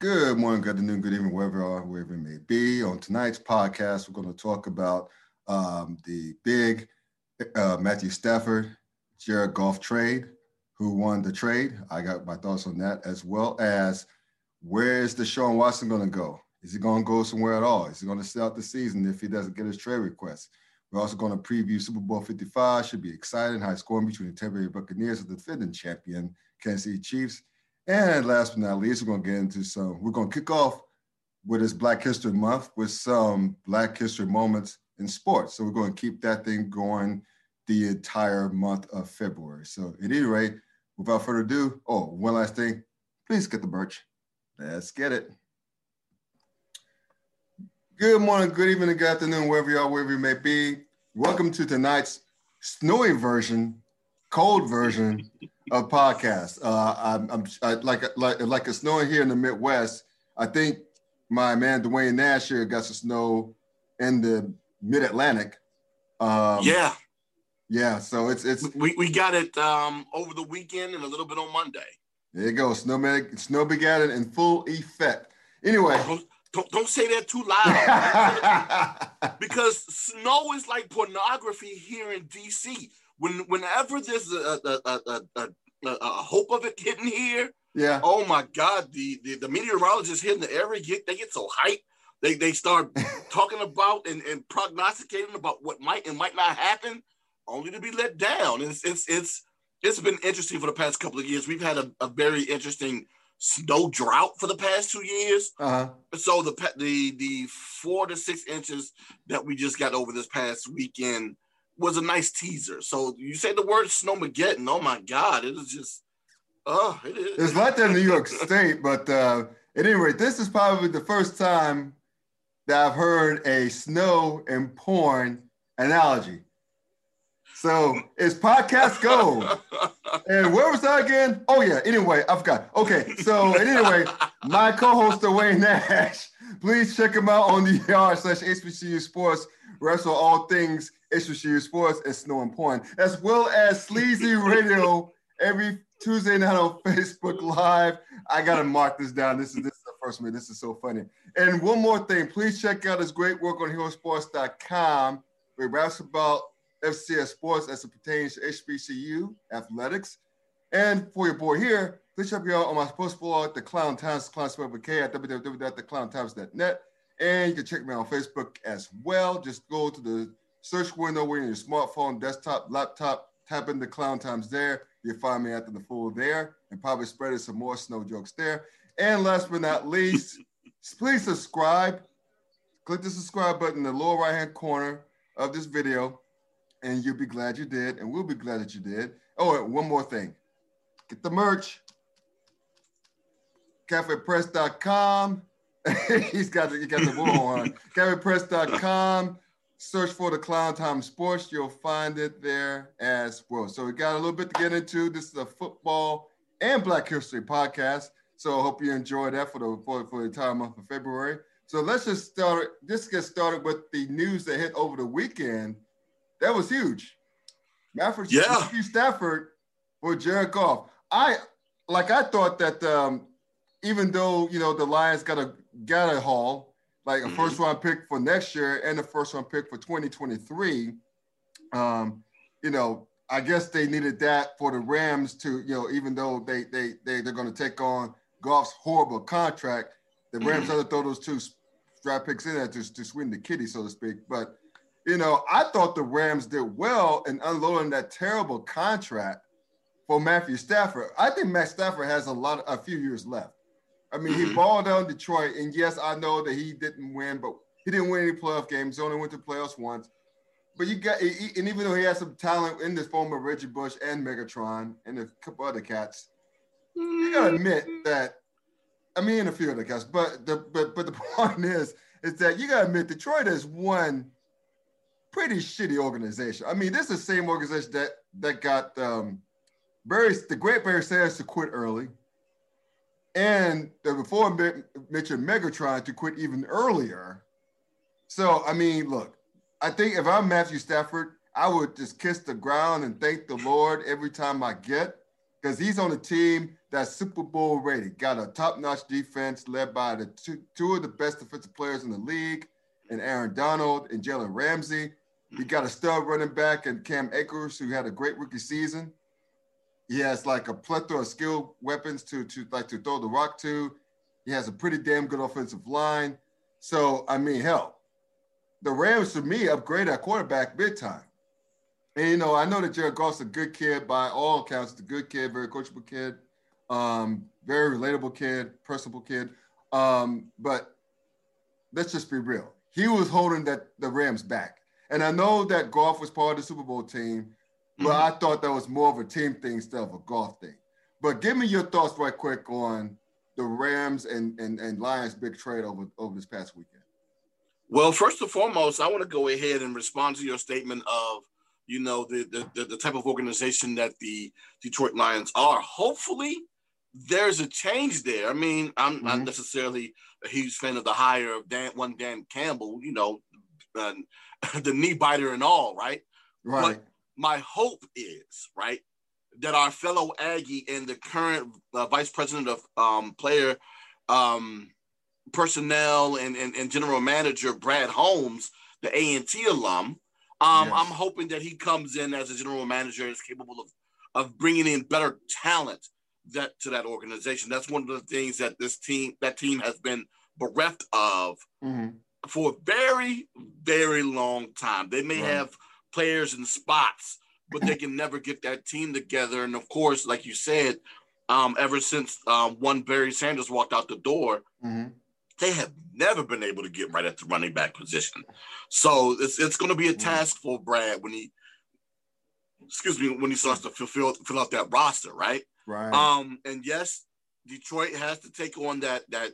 Good morning, good afternoon, good evening, wherever you are, wherever may be. On tonight's podcast, we're going to talk about um, the big uh, Matthew Stafford, Jared Goff trade. Who won the trade? I got my thoughts on that, as well as where is Deshaun Watson going to go? Is he going to go somewhere at all? Is he going to stay out the season if he doesn't get his trade request? We're also going to preview Super Bowl 55. Should be exciting. High scoring between the Tampa Bay Buccaneers and the defending champion Kansas City Chiefs. And last but not least, we're going to get into some, we're to kick off with this Black History Month with some Black History moments in sports. So we're going to keep that thing going the entire month of February. So at any rate, without further ado, oh, one last thing, please get the merch. Let's get it. Good morning, good evening, good afternoon, wherever you are, wherever you may be. Welcome to tonight's snowy version, cold version of podcast. Uh, I'm, I'm I, like like like it's snowing here in the Midwest. I think my man Dwayne Nash here got some snow in the Mid Atlantic. Um, yeah, yeah. So it's it's we, we got it um, over the weekend and a little bit on Monday. There you go. Snow snow begat in full effect. Anyway. Don't, don't, don't say that too loud because snow is like pornography here in DC. When whenever there's a, a, a, a, a, a hope of it hitting here. Yeah. Oh my God, the the, the meteorologists hitting the area get they get so hyped. They they start talking about and, and prognosticating about what might and might not happen, only to be let down. It's it's it's it's been interesting for the past couple of years. We've had a, a very interesting snow drought for the past two years. Uh-huh. So the the the four to six inches that we just got over this past weekend was a nice teaser. So you say the word snowmageddon. Oh my God, it is just oh, it is. It's like that in New York State, but uh, at any rate, this is probably the first time that I've heard a snow and porn analogy. So it's podcast go. and where was I again? Oh yeah. Anyway, I forgot. Okay. So anyway, my co-host Dwayne Nash. Please check him out on the yard slash HBCU Sports. Wrestle all things HBCU Sports and Snow and Porn, as well as Sleazy Radio every Tuesday night on Facebook Live. I gotta mark this down. This is this is the first one. This is so funny. And one more thing, please check out his great work on HeroSports.com. Where he raps about FCS sports as it pertains to HBCU athletics. And for your boy here, please check me out on my post blog, The Clown Times, Clown spelled with K at www.theclowntimes.net. And you can check me out on Facebook as well. Just go to the search window where your smartphone, desktop, laptop, tap in the clown times there. You'll find me after the full there and probably spreading some more snow jokes there. And last but not least, please subscribe. Click the subscribe button in the lower right hand corner of this video, and you'll be glad you did, and we'll be glad that you did. Oh, one more thing get the merch. CafePress.com. He's got the, he got the bull on. CafePress.com search for the Clown Time Sports. You'll find it there as well. So we got a little bit to get into. This is a football and Black History podcast. So I hope you enjoy that for the for, for the entire month of February. So let's just start. Just get started with the news that hit over the weekend. That was huge. Matthew yeah. Stafford for Jared Goff. I like. I thought that um, even though you know the Lions got a got a haul, like a mm-hmm. first round pick for next year and a first round pick for 2023. Um, you know, I guess they needed that for the Rams to, you know, even though they they, they they're going to take on Goff's horrible contract, the Rams mm-hmm. had to throw those two draft picks in there to, to swing the kitty, so to speak. But you know, I thought the Rams did well in unloading that terrible contract for Matthew Stafford. I think Matt Stafford has a lot, a few years left. I mean, he mm-hmm. balled down Detroit, and yes, I know that he didn't win, but he didn't win any playoff games. He only went to playoffs once. But you got, and even though he has some talent in this form of Reggie Bush and Megatron and a couple other cats, you gotta admit that. I mean, a few other cats, but the but but the point is, is that you gotta admit Detroit is one pretty shitty organization. I mean, this is the same organization that that got um, Barry, the great Barry Sanders to quit early and the before mentioned Megatron to quit even earlier. So I mean, look, I think if I'm Matthew Stafford, I would just kiss the ground and thank the Lord every time I get because he's on a team that's Super Bowl ready. Got a top-notch defense led by the two, two of the best defensive players in the league, and Aaron Donald and Jalen Ramsey. He got a stud running back and Cam Akers, who had a great rookie season. He has like a plethora of skill weapons to to like to throw the rock to. He has a pretty damn good offensive line. So I mean, hell, the Rams to me upgrade at quarterback big time. And you know, I know that Jared Goff's a good kid by all accounts. He's a good kid, very coachable kid, um, very relatable kid, personable kid. Um, but let's just be real. He was holding that the Rams back. And I know that Goff was part of the Super Bowl team, but mm-hmm. I thought that was more of a team thing instead of a Goff thing. But give me your thoughts right quick on the Rams and, and, and Lions big trade over, over this past weekend. Well, first and foremost, I want to go ahead and respond to your statement of, you know, the, the, the type of organization that the Detroit Lions are. Hopefully, there's a change there. I mean, I'm mm-hmm. not necessarily a huge fan of the hire of Dan, one Dan Campbell, you know, uh, the knee biter and all, right? Right. But my hope is, right, that our fellow Aggie and the current uh, vice president of um, player um, personnel and, and, and, general manager, Brad Holmes, the A&T alum, um, yes. I'm hoping that he comes in as a general manager and is capable of, of bringing in better talent that to that organization. That's one of the things that this team, that team has been bereft of mm-hmm for a very, very long time. They may right. have players in spots, but they can never get that team together. And of course, like you said, um, ever since um, one Barry Sanders walked out the door, mm-hmm. they have never been able to get right at the running back position. So it's it's going to be a mm-hmm. task for Brad when he, excuse me, when he starts to fulfill fill out that roster, right? Right. Um, and yes, Detroit has to take on that that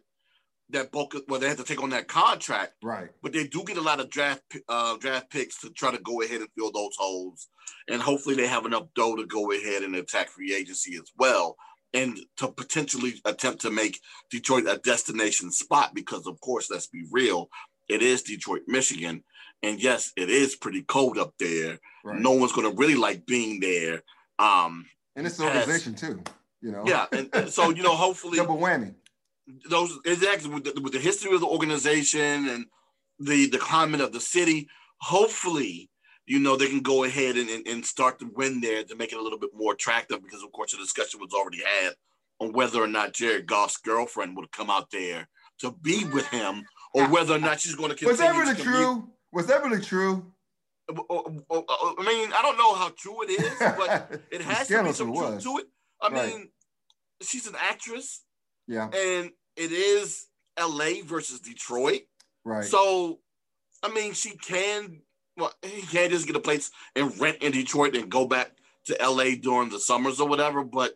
that bulk of, well they have to take on that contract. Right. But they do get a lot of draft uh, draft picks to try to go ahead and fill those holes. And hopefully they have enough dough to go ahead and attack free agency as well. And to potentially attempt to make Detroit a destination spot because of course let's be real it is Detroit Michigan. And yes it is pretty cold up there. Right. no one's going to really like being there um and it's an organization too you know. Yeah and, and so you know hopefully double whammy those exactly with the, with the history of the organization and the the climate of the city. Hopefully, you know they can go ahead and, and, and start to win there to make it a little bit more attractive because of course the discussion was already had on whether or not Jared Goff's girlfriend would come out there to be with him or whether or not she's going to continue. Was that really true? Was that really true? I mean, I don't know how true it is, but it has to be some truth to it. I right. mean, she's an actress. Yeah. And it is LA versus Detroit. Right. So, I mean, she can, well, he can't just get a place and rent in Detroit and go back to LA during the summers or whatever. But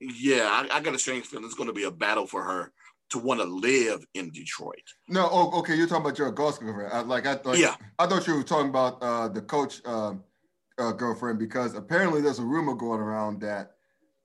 yeah, I, I got a strange feeling it's going to be a battle for her to want to live in Detroit. No, oh, okay, you're talking about your girlfriend. like I thought, yeah, I thought you were talking about uh, the coach um, uh, girlfriend because apparently there's a rumor going around that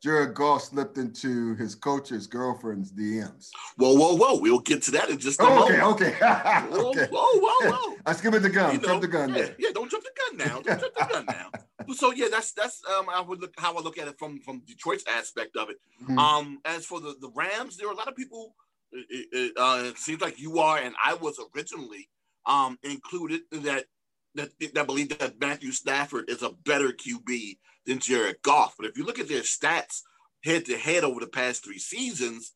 Jared Goff slipped into his coach's girlfriend's DMs. Whoa, whoa, whoa! We'll get to that in just a oh, moment. Okay, okay. whoa, okay. whoa, whoa, whoa! I skipping the gun. You know, jump the gun. Yeah, yeah, don't jump the gun now. Don't jump the gun now. So yeah, that's that's um I would look how I look at it from from Detroit's aspect of it. Mm-hmm. Um, as for the the Rams, there are a lot of people. It, it, uh, it seems like you are, and I was originally um included that that that believe that Matthew Stafford is a better QB than Jared Goff. But if you look at their stats head to head over the past three seasons,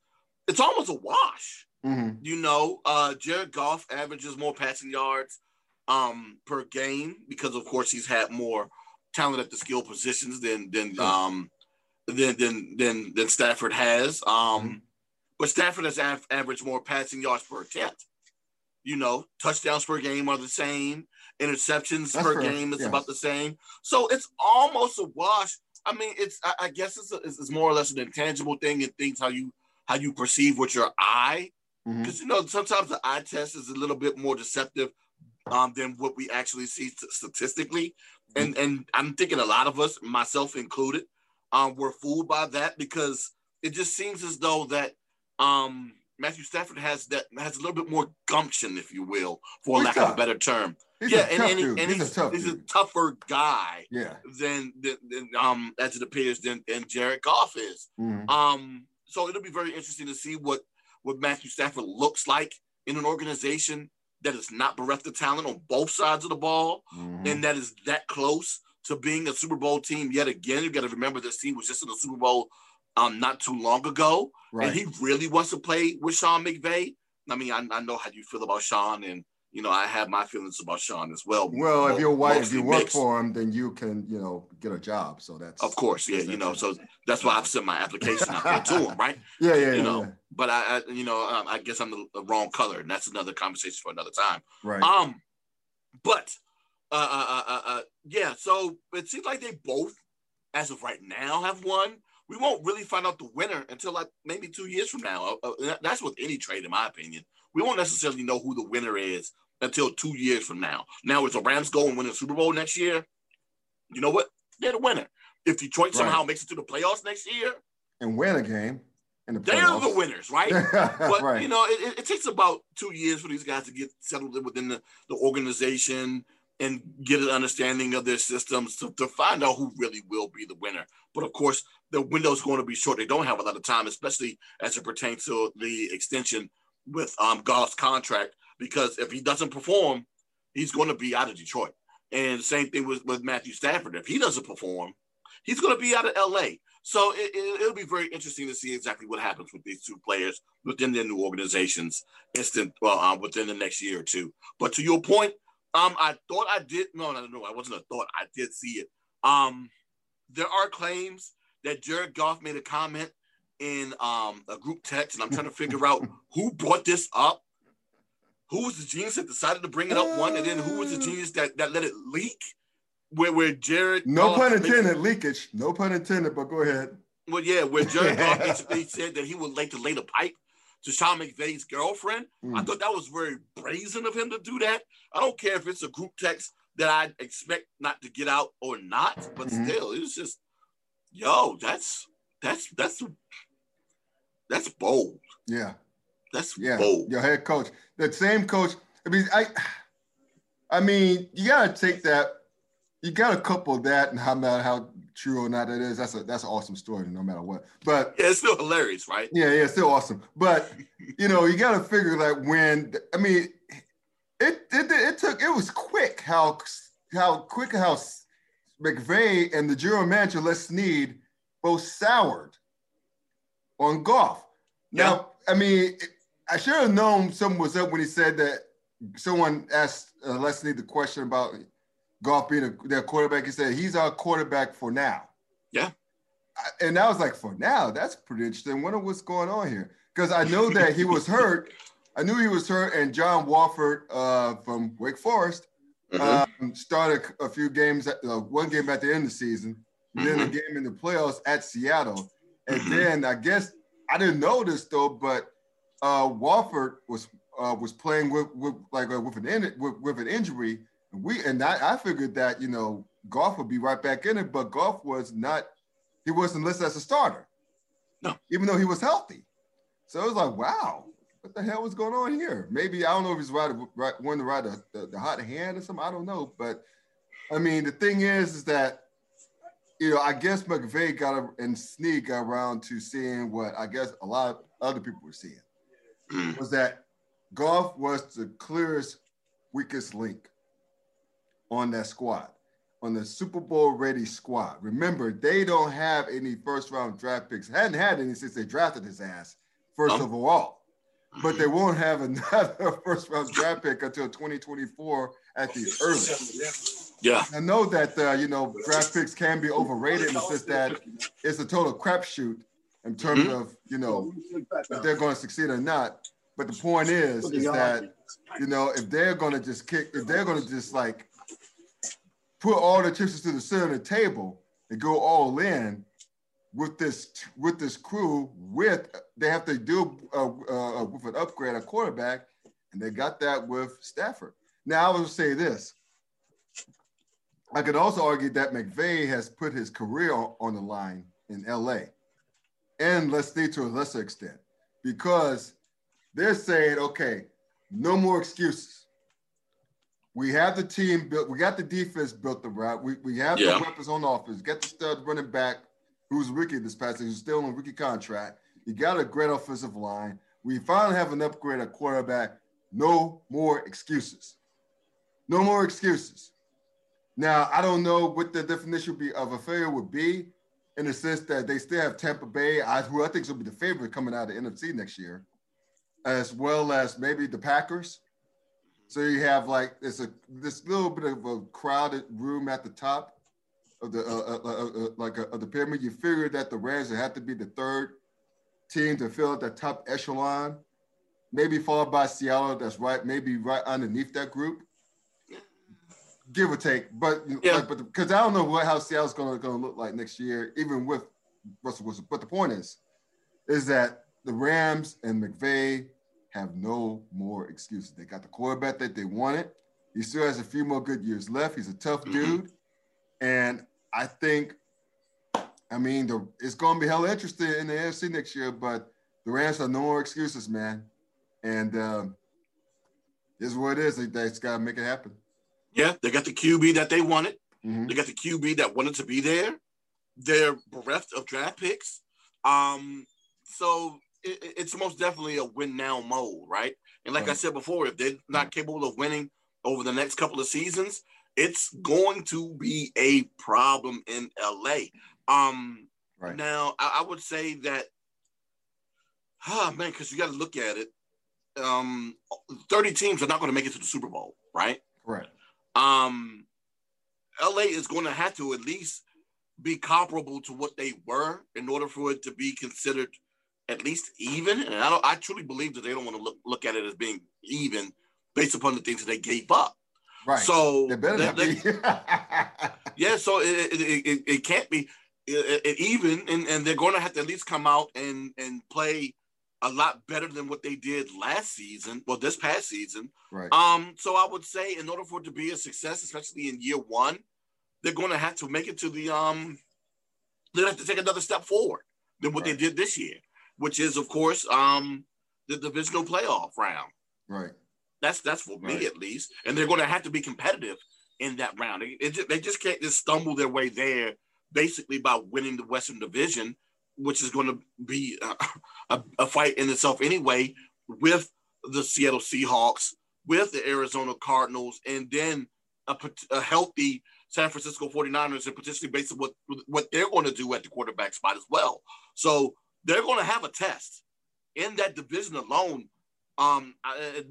it's almost a wash. Mm-hmm. You know, uh, Jared Goff averages more passing yards um, per game because, of course, he's had more talent at the skill positions than than um, than, than than than Stafford has. Um, mm-hmm. But Stafford has av- averaged more passing yards per attempt. You know, touchdowns per game are the same. Interceptions That's per game is yes. about the same. So it's almost a wash I mean, it's I, I guess it's, a, it's, more or less an intangible thing and things how you how you perceive with your eye, because mm-hmm. you know sometimes the eye test is a little bit more deceptive um, than what we actually see statistically, mm-hmm. and and I'm thinking a lot of us, myself included, um, were fooled by that because it just seems as though that um, Matthew Stafford has that has a little bit more gumption, if you will, for lack of a better term. He's yeah, and, and, he- and he's, he's, a tough he's a tougher guy yeah. than, than, than um as it appears than, than Jared Goff is. Mhm. Um, so it'll be very interesting to see what what Matthew Stafford looks like in an organization that is not bereft of talent on both sides of the ball Mhm. and that is that close to being a Super Bowl team yet again. You got to remember this team was just in the Super Bowl um not too long ago, right. and he really wants to play with Sean McVay. I mean, I, I know how you feel about Sean, and you know I have my feelings about Sean as well. well, if you're white, if you work mixed. for him, then you can, you know, get a job. So that's of course, yeah, you know, so that's why I've sent my application out there to him, right? yeah, yeah, you yeah, know, yeah. But I, I you know, um, I guess I'm the, the wrong color, and that's another conversation for another time. right. Um, but uh, uh, uh, uh, uh, yeah. So it seems like they both, as of right now, have won. We won't really find out the winner until like maybe two years from now. Uh, uh, that's with any trade, in my opinion. We won't necessarily know who the winner is until two years from now. Now, if the Rams go and win the Super Bowl next year, you know what? They're the winner. If Detroit somehow Right. makes it to the playoffs next year, and win a game in the they're the winners, right? But right. you know, it, it- it takes about two years for these guys to get settled within the, the organization and get an understanding of their systems to, to find out who really will be the winner. But of course, the window's going to be short. They don't have a lot of time, especially as it pertains to the extension with um Goff's contract, because if he doesn't perform, he's going to be out of Detroit. And same thing with, with Matthew Stafford. If he doesn't perform, he's going to be out of LA. So it, it, it'll be very interesting to see exactly what happens with these two players within their new organizations, instant well, um, within the next year or two. But to your point, um, I thought I did. No, no, no, I wasn't a thought. I did see it. Um, there are claims that Jared Goff made a comment in um a group text, and I'm trying to figure out who brought this up. Who was the genius that decided to bring it up? One, and then who was the genius that, that let it leak? Where where Jared no Goff pun basically- intended, leakage. No pun intended, but go ahead. well, yeah, where Jared Goff basically said that he would like to lay the pipe to Sean McVay's girlfriend. I Mm. thought that was very brazen of him to do that. I don't care if it's a group text that I expect not to get out or not, but Mhm. still, it was just, yo, that's that's that's that's bold. Yeah. That's Yeah, bold. your head coach, that same coach. I mean, I, I mean, you gotta take that. You gotta couple that and how matter how true or not that is. That's a that's an awesome story, no matter what. But Yeah, it's still hilarious, right? yeah, yeah, still awesome. But you know, you gotta figure that when I mean, it it it took it was quick how how quick how McVay and the general manager Les Snead both soured on Goff. Now, I mean, I should have known something was up when he said that someone asked uh, Les Snead the question about Goff being a, their quarterback. He said he's our quarterback for now. Yeah. I- And I was like, for now, that's pretty interesting. Wonder what's going on here. Because I know that he was hurt. I knew he was hurt, and John Wolford uh, from Wake Forest Mhm. um, started a few games, uh, one game at the end of the season, and then a game in the playoffs at Seattle. And Mhm. then I guess I didn't know this though, but uh, Wolford was uh, was playing with, with like uh, with an in, with, with an injury, and we and I, I figured that you know Goff would be right back in it, but Goff was not. He wasn't listed as a starter. No. even though he was healthy. So it was like, wow, what the hell was going on here? Maybe I don't know if he's right, right one to ride the, the, the hot hand or something. I don't know, but I mean, the thing is, is that you know, I guess McVay got a, and Snead got around to seeing what I guess a lot of other people were seeing Mhm. was that Goff was the clearest weakest link on that squad, on the Super Bowl ready squad. Remember, they don't have any first round draft picks, hadn't had any since they drafted his ass first Oh. all, But they won't have another first round draft pick until 2024 at the earliest. Yeah. I know that uh, you know draft picks can be overrated in the sense that it's a total crapshoot in terms Mhm. of you know if they're going to succeed or not. But the point is, is that you know if they're going to just kick, if they're going to just like put all the chips to the center of the table and go all in with this with this crew, with they have to do uh, uh, with an upgrade a quarterback, and they got that with Stafford. Now I will say this. I could also argue that McVay has put his career on on the line in LA and let's say to a lesser extent because they're saying, okay, no more excuses. We have the team built. We got the defense built the right. We, we have yeah. the weapons on offense. Get the stud running back, who's rookie this past season, who's still on rookie contract. You got a great offensive line. We finally have an upgrade at quarterback. No more excuses. No more excuses. Now, I don't know what the definition be of a failure would be in the sense that they still have Tampa Bay, who I think will be the favorite coming out of the NFC next year, as well as maybe the Packers. So you have like it's a this little bit of a crowded room at the top of the uh, uh, uh, uh like uh, of the pyramid. You figure that the Rams would have to be the third team to fill out top echelon, maybe followed by Seattle. That's right, maybe right underneath that group give or take. But yeah. like, but because I don't know what how Seattle's going to look like next year, even with Russell Wilson. But the point is, is that the Rams and McVay have no more excuses. They got the quarterback that they wanted. He still has a few more good years left. He's a tough mm-hmm. dude, and I think, I mean, the, it's going to be hell interesting in the AFC next year. But the Rams have no more excuses, man. And um, this is what it is. They, they just got to make it happen. Yeah, they got the QB that they wanted. Mm-hmm. They got the QB that wanted to be there. They're bereft of draft picks. Um, so it, it's most definitely a win now mode, right? And like right. I said before, if they're not capable of winning over the next couple of seasons, it's going to be a problem in LA. Um, right. Now, I, I would say that, oh man, because you got to look at it. Um, 30 teams are not going to make it to the Super Bowl, right? Right. Um, LA is going to have to at least be comparable to what they were in order for it to be considered at least even. And I don't, I truly believe that they don't want to look look at it as being even based upon the things that they gave up. Right. So they better not be. yeah. So it, it, it, it can't be it, even, and, and they're going to have to at least come out and and play a lot better than what they did last season, well, this past season. Right. Um, so I would say in order for it to be a success, especially in year one, they're going to have to make it to the um, they're gonna have to take another step forward than what right. they did this year, which is of course um the divisional playoff round. Right. That's that's for right. me at least, and they're going to have to be competitive in that round. They, it, they just can't just stumble their way there basically by winning the Western Division which is going to be a, a, a, fight in itself anyway, with the Seattle Seahawks, with the Arizona Cardinals, and then a, a healthy San Francisco 49ers, and potentially based on what, what they're going to do at the quarterback spot as well. So they're going to have a test in that division alone, um,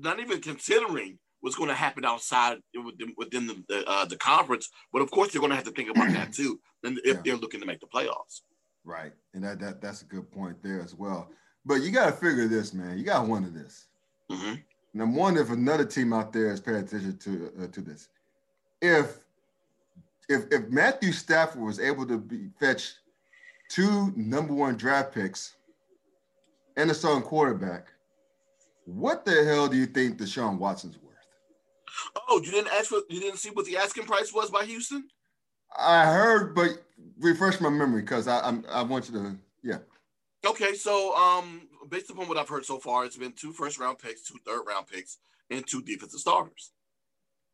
not even considering what's going to happen outside within, within the, the, uh, the conference. But of course, they're going to have to think about that too, and if yeah. they're looking to make the playoffs. Right, and that, that that's a good point there as well. But you got to figure this, man. You got to wonder this. Mm-hmm. And I'm wondering if another team out there is paying attention to uh, to this. If if if Matthew Stafford was able to be fetch two number one draft picks and a starting quarterback, what the hell do you think Deshaun Watson's worth? Oh, you didn't ask for you didn't see what the asking price was by Houston? I heard, but refresh my memory because I I'm, I want you to yeah. Okay, so um, based upon what I've heard so far, it's been two first round picks, two third round picks, and two defensive starters.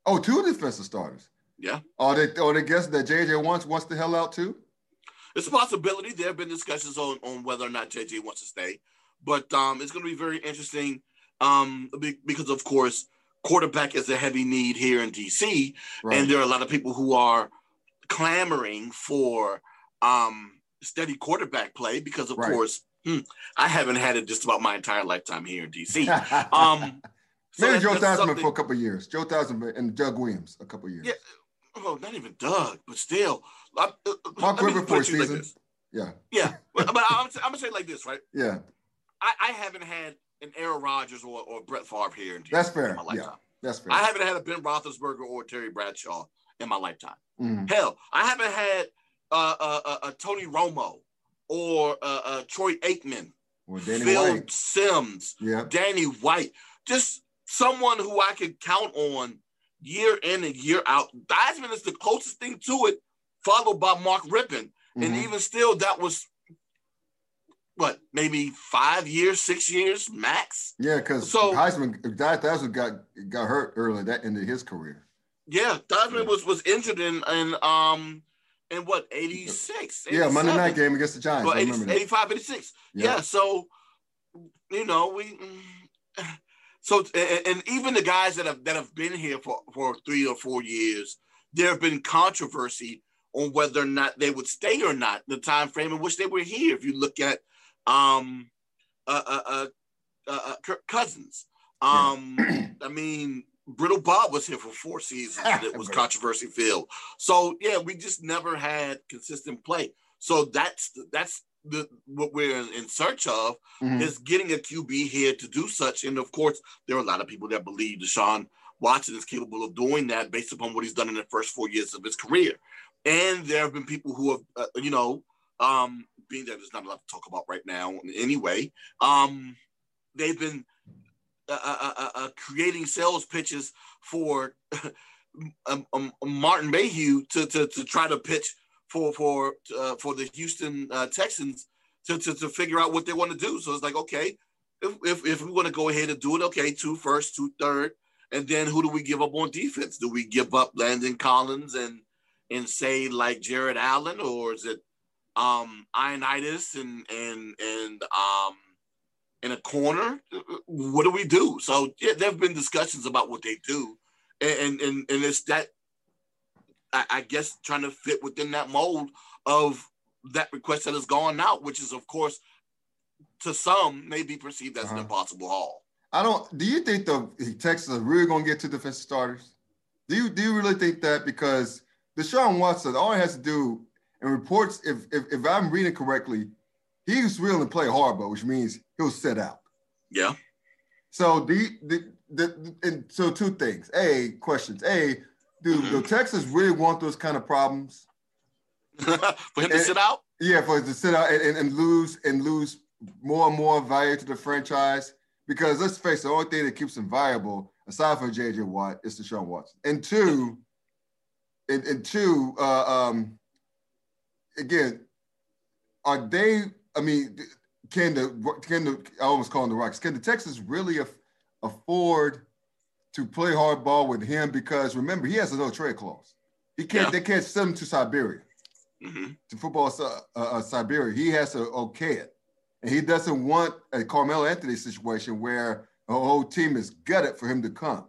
Oh, two defensive starters. Yeah. Are they are they guessing that JJ wants wants the hell out too? It's a possibility. There have been discussions on on whether or not JJ wants to stay, but um, it's going to be very interesting um, because of course quarterback is a heavy need here in DC, right. and there are a lot of people who are clamoring for um, steady quarterback play because, of right. course, hmm, I haven't had it just about my entire lifetime here in DC. Um, so Maybe Joe Theismann for a couple years. Joe Theismann and Doug Williams a couple years. Yeah. Oh, not even Doug, but still. I, uh, Mark Rypien for a season. Like yeah. Yeah. but, but I'm, I'm going to say like this, right? Yeah. I, I haven't had an Aaron Rodgers or, or Brett Favre here in DC That's fair. In my lifetime. Yeah. That's fair. I haven't had a Ben Roethlisberger or Terry Bradshaw in my lifetime. Mm-hmm. Hell, I haven't had uh, uh, uh, Tony Romo or uh, uh, Troy Aikman, or Phil White. Yeah. Danny White, just someone who I could count on year in and year out. Theismann is the closest thing to it, followed by Mark Rypien. Mm-hmm. And even still, that was what maybe five years, six years max. Yeah, because so, Theismann that that's what got got hurt early that ended his career. Yeah, Theismann was was injured in in um in what 86 yeah monday night game against the giants well, 80, 85 86 yeah. yeah. so you know we so and, and, even the guys that have that have been here for for three or four years there have been controversy on whether or not they would stay or not the time frame in which they were here if you look at um uh uh uh, uh, uh Cousins um yeah. i mean Brittle Bob was here for four seasons and it was controversy filled. So yeah, we just never had consistent play. So that's that's the what we're in search of mm-hmm. is getting a QB here to do such. And of course, there are a lot of people that believe Deshaun Watson is capable of doing that based upon what he's done in the first four years of his career. And there have been people who have, uh, you know, um, being that there's not a lot to talk about right now anyway, um, they've been uh, uh, creating sales pitches for um, um, Martin Mayhew to, to, to try to pitch for for for the Houston Texans to, to, to figure out what they want to do. So it's like, okay, if, if, if we want to go ahead and do it, okay, two first, two third, and then who do we give up on defense? Do we give up Landon Collins and and say like Jared Allen, or is it um Ioannidis and and and um in a corner. What do we do? So yeah, there have been discussions about what they do, and and and it's that I, I guess trying to fit within that mold of that request that has gone out, which is of course to some may be perceived as uh-huh. an impossible haul. I don't. Do you think the Texans are really going to get two defensive starters? Do you do you really think that because Deshaun Watson all he has to do and reports if if, if I'm reading correctly, he's willing to play hardball, which means he'll sit out. Yeah. So the the, the and so two things. A questions. A do mm-hmm. the Texans really want those kind of problems? for him and, to sit out? Yeah, for him to sit out and, and, and, lose and lose more and more value to the franchise. Because let's face it, the only thing that keeps him viable, aside from JJ Watt, is Deshaun Watson. And two, and, and two, uh, um, again, are they I mean, can the can the I almost call them the Rocks? Can the Texans really af- afford to play hardball with him? Because remember, he has a no trade clause. He can't. Yeah. They can't send him to Siberia. Mm-hmm. To football uh, uh, Siberia, he has to okay it, and he doesn't want a Carmelo Anthony situation where a whole team is gutted for him to come.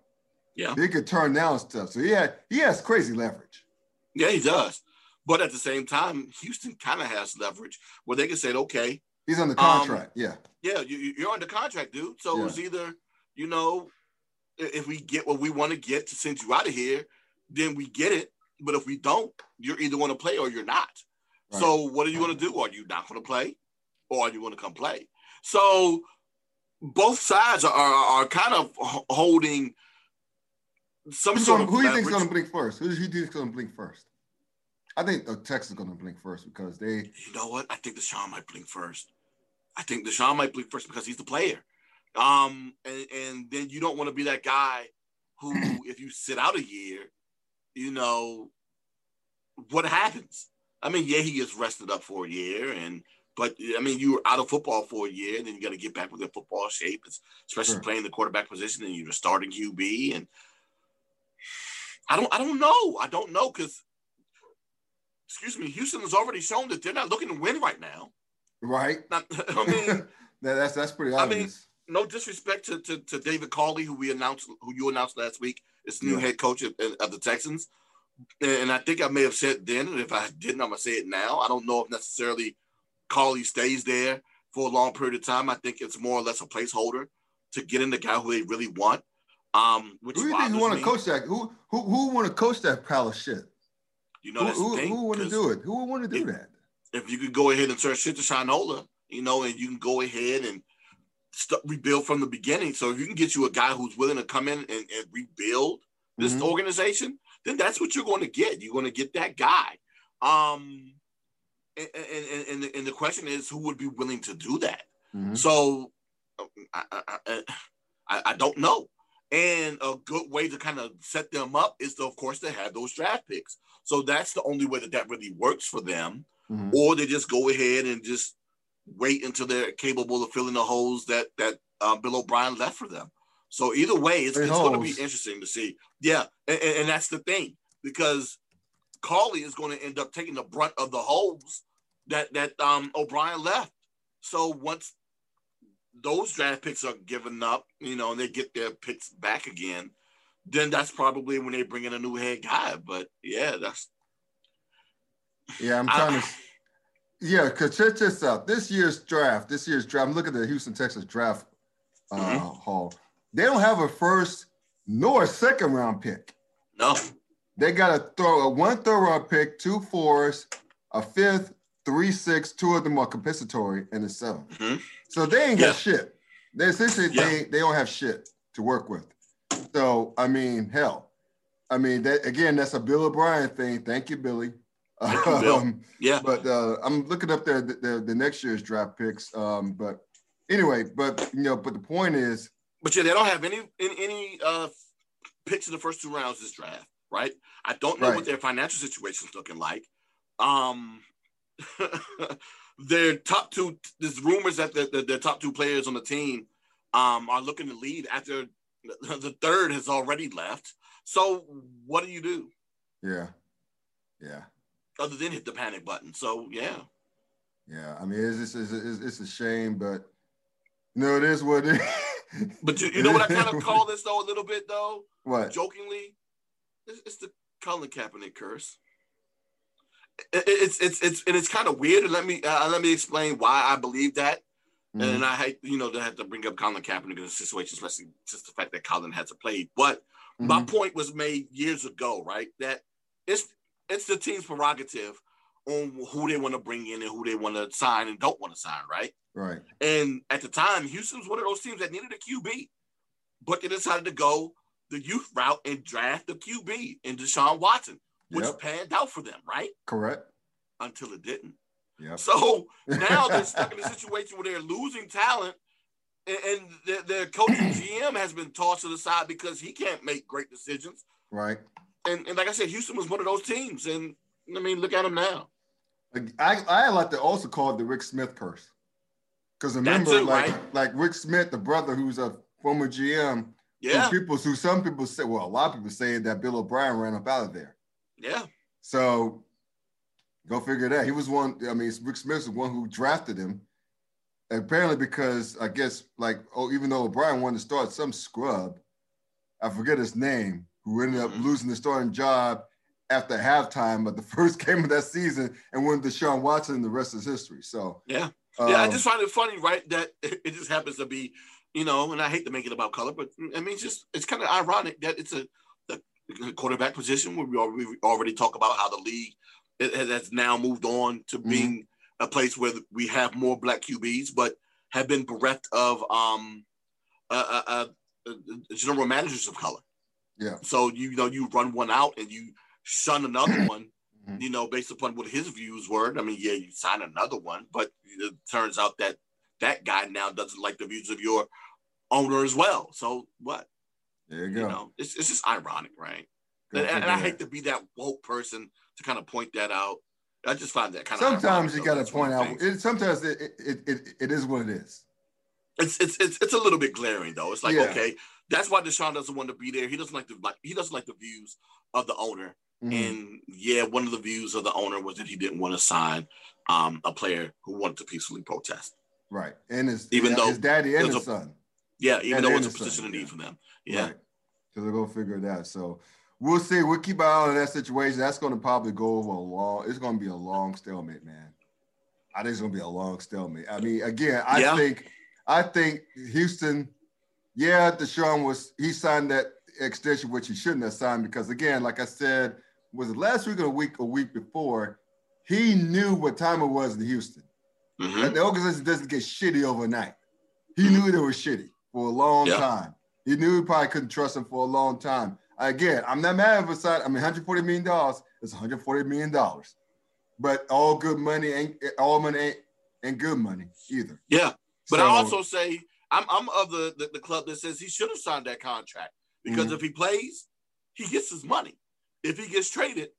Yeah, he could turn down stuff. So yeah, he has crazy leverage. Yeah, he does. But at the same time, Houston kind of has leverage where they can say, okay, he's under contract. Um, yeah, yeah, you, are under contract, dude. So yeah. it's either you know, if we get what we want to get to send you out of here, then we get it. But if we don't, you're either going to play or you're not. Right. So what are you going to do? Are you not going to play, or are you going to come play? So both sides are, are, are kind of holding some Who's sort gonna, of. Who do you think is going to blink first? Who do you think going to blink first? I think the Texans is going to blink first because they. You know what? I think the Deshaun might blink first. I think Deshaun might blink first because he's the player. Um, and, and then you don't want to be that guy who, if you sit out a year, you know, what happens? I mean, yeah, he gets rested up for a year, and but I mean, you were out of football for a year, and then you got to get back with your football shape, especially sure. playing the quarterback position, and you're starting QB, and I don't, I don't know, I don't know because excuse me, Houston has already shown that they're not looking to win right now. Right. Not, I mean, that's that's pretty obvious. I mean, no disrespect to, to, to, David Culley, who we announced, who you announced last week, is new yeah. head coach of, of, the Texans. And I think I may have said then, and if I didn't, I'm gonna say it now. I don't know if necessarily Culley stays there for a long period of time. I think it's more or less a placeholder to get in the guy who they really want. Um, which who do you think want to coach that? Who who who want to coach that pile of shit? You know, who, who, who want to do it? Who would want to do if, that? If you could go ahead and turn shit to Shinola, you know, and you can go ahead and st- rebuild from the beginning. So if you can get you a guy who's willing to come in and, and rebuild this mm-hmm. organization, then that's what you're going to get. You're going to get that guy. Um, and, and, and, the, and the question is, who would be willing to do that? Mm-hmm. So I, I, I, I don't know. And a good way to kind of set them up is to, of course, to have those draft picks. So that's the only way that that really works for them. Mm-hmm. Or they just go ahead and just wait until they're capable of filling the holes that that um, Bill O'Brien left for them. So either way, it's, it's going to be interesting to see. Yeah, and, and, that's the thing because Culley is going to end up taking the brunt of the holes that that um, O'Brien left. So once those draft picks are given up, you know, and they get their picks back again, then that's probably when they bring in a new head guy. But yeah, that's yeah. I'm trying I, to yeah, because check this out. This year's draft, this year's draft. I'm looking at the Houston Texans draft uh, mm-hmm. hall. They don't have a first nor a second round pick. No. They got to throw a one third round pick, two fours, a fifth, three six. Two of them are compensatory, and a 7 mm-hmm. So they ain't got shit. They essentially yeah. they they don't have shit to work with. So I mean, hell, I mean that again. That's a Bill O'Brien thing. Thank you, Billy. Um, yeah. But uh, I'm looking up there the, the, the, next year's draft picks. Um, but anyway, but you know, but the point is. But yeah, they don't have any in any uh, picks in the first two rounds this draft, right? I don't know right. what their financial situation is looking like. Um, their top two. There's rumors that the, the, their top two players on the team um, are looking to leave after the third has already left. So what do you do? Yeah, yeah other than hit the panic button. So yeah. Yeah, I mean, it's it's, it's, it's a shame, but no, it is what it is. But you, you know what I kind of call this though a little bit though. What? Jokingly, it's, it's the Colin Kaepernick curse. It, it's it's it's and it's kind of weird. And let me uh, let me explain why I believe that. Mm-hmm. And I hate you know to have to bring up Colin Kaepernick in a situation, especially just the fact that Colin hasn't played. But mm-hmm. my point was made years ago, right? That it's it's the team's prerogative on who they want to bring in and who they want to sign and don't want to sign, right? Right. And at the time, Houston was one of those teams that needed a QB, but they decided to go the youth route and draft the QB in Deshaun Watson, which yep. panned out for them, right? Correct. Until it didn't. Yeah. So now they're stuck in a situation where they're losing talent, and, and their, their coach and GM has been tossed to the side because he can't make great decisions. Right and, and like I said, Houston was one of those teams. And I mean, look at them now. I, I like to also call it the Rick Smith curse. Because remember, too, like right? like Rick Smith, the brother who's a former GM, yeah. people who some people say, well, a lot of people say that Bill O'Brien ran up out of there. Yeah. So go figure that. He was one, I mean, Rick Smith was one who drafted him. Apparently, because I guess like oh, even though O'Brien wanted to start some scrub, I forget his name, who ended up mm-hmm. losing the starting job after halftime of the first game of that season and went to Deshaun Watson. The rest is history. So yeah, um, yeah. I just find it funny, right? That it just happens to be, you know, and I hate to make it about color, but I mean, it's just it's kind of ironic that it's a the quarterback position where we already, we already talk about how the league has now moved on to mm-hmm. being a place where we have more black QBs, but have been bereft of um, uh, uh, uh, general managers of color. Yeah. So you, know you run one out and you shun another one. Mm-hmm. You know, based upon what his views were. I mean, yeah, you sign another one, but it turns out that that guy now doesn't like the views of your owner as well. So what? There you go. You know, it's, it's just ironic, right? And, and, I hate to be that woke person to kind of point that out. I just find that kind of sometimes you got to point out. It, sometimes it, it, it it is what it is. It's it's it's it's a little bit glaring though. It's like yeah. okay, that's why Deshaun doesn't want to be there. He doesn't like the like he doesn't like the views of the owner. Mm-hmm. And yeah, one of the views of the owner was that he didn't want to sign um, a player who wanted to peacefully protest. Right, and his even though his daddy and his a, son. Yeah, even though it's a position of need yeah. for them. Yeah, right. so they're gonna figure it out. So we'll see. We'll keep an eye on that situation. That's going to probably go over a long. It's to be a long stalemate, man. I think it's going to be a long stalemate. I mean, again, I yeah. think, I think Houston yeah, Deshaun was he signed that extension, which he shouldn't have signed because again, like I said, was it last week or a week a week before? He knew what time it was in Houston. Mm-hmm. the organization doesn't get shitty overnight. He mm-hmm. knew they were shitty for a long yeah. time. He knew he probably couldn't trust him for a long time. Again, I'm not mad at side. I mean, 140 million dollars is 140 million dollars, but all good money ain't all money ain't, ain't good money either. Yeah, but so, I also say I'm I'm of the, the, the club that says he should have signed that contract because mm-hmm. if he plays, he gets his money. If he gets traded,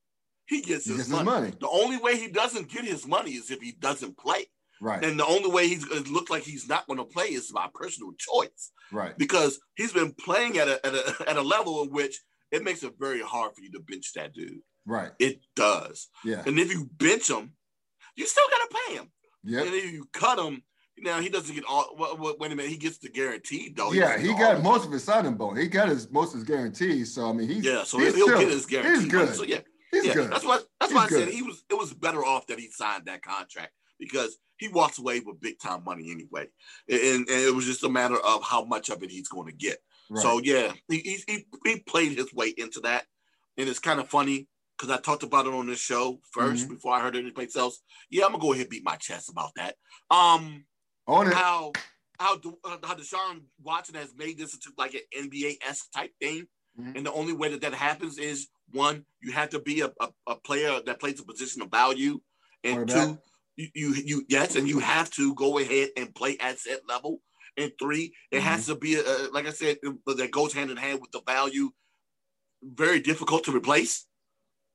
he gets, he his, gets money. his, money. The only way he doesn't get his money is if he doesn't play. Right. And the only way he's it looks like he's not going to play is by personal choice. Right. Because he's been playing at a, at a at a level in which it makes it very hard for you to bench that dude. Right. It does. Yeah. And if you bench him, you still got to pay him. Yeah. And if you cut him, now he doesn't get all. Well, wait a minute, he gets the guaranteed though. yeah, he got most of his signing bonus. He got his most of his guarantees. So I mean, he's Yeah, so he's he'll still- get his guaranteed. He's good. money. So yeah, he's yeah, good. that's what that's He's why I said he was. It was better off that he signed that contract because he walks away with big time money anyway, and, and it was just a matter of how much of it he's going to get. Right. So yeah, he, he he played his way into that, and it's kind of funny because I talked about it on this show 1st Mhm. before I heard anything else. Yeah, I'm gonna go ahead and beat my chest about that. Um, on it. how how uh, how Deshaun Watson has made this into like an NBA esque type thing, Mhm. and the only way that that happens is one, you have to be a, a, a player that plays a position of value, and two, you, you you yes, and you have to go ahead and play at set level, and three, it has Mm-hmm. to be a, like I said that goes hand in hand with the value. Very difficult to replace.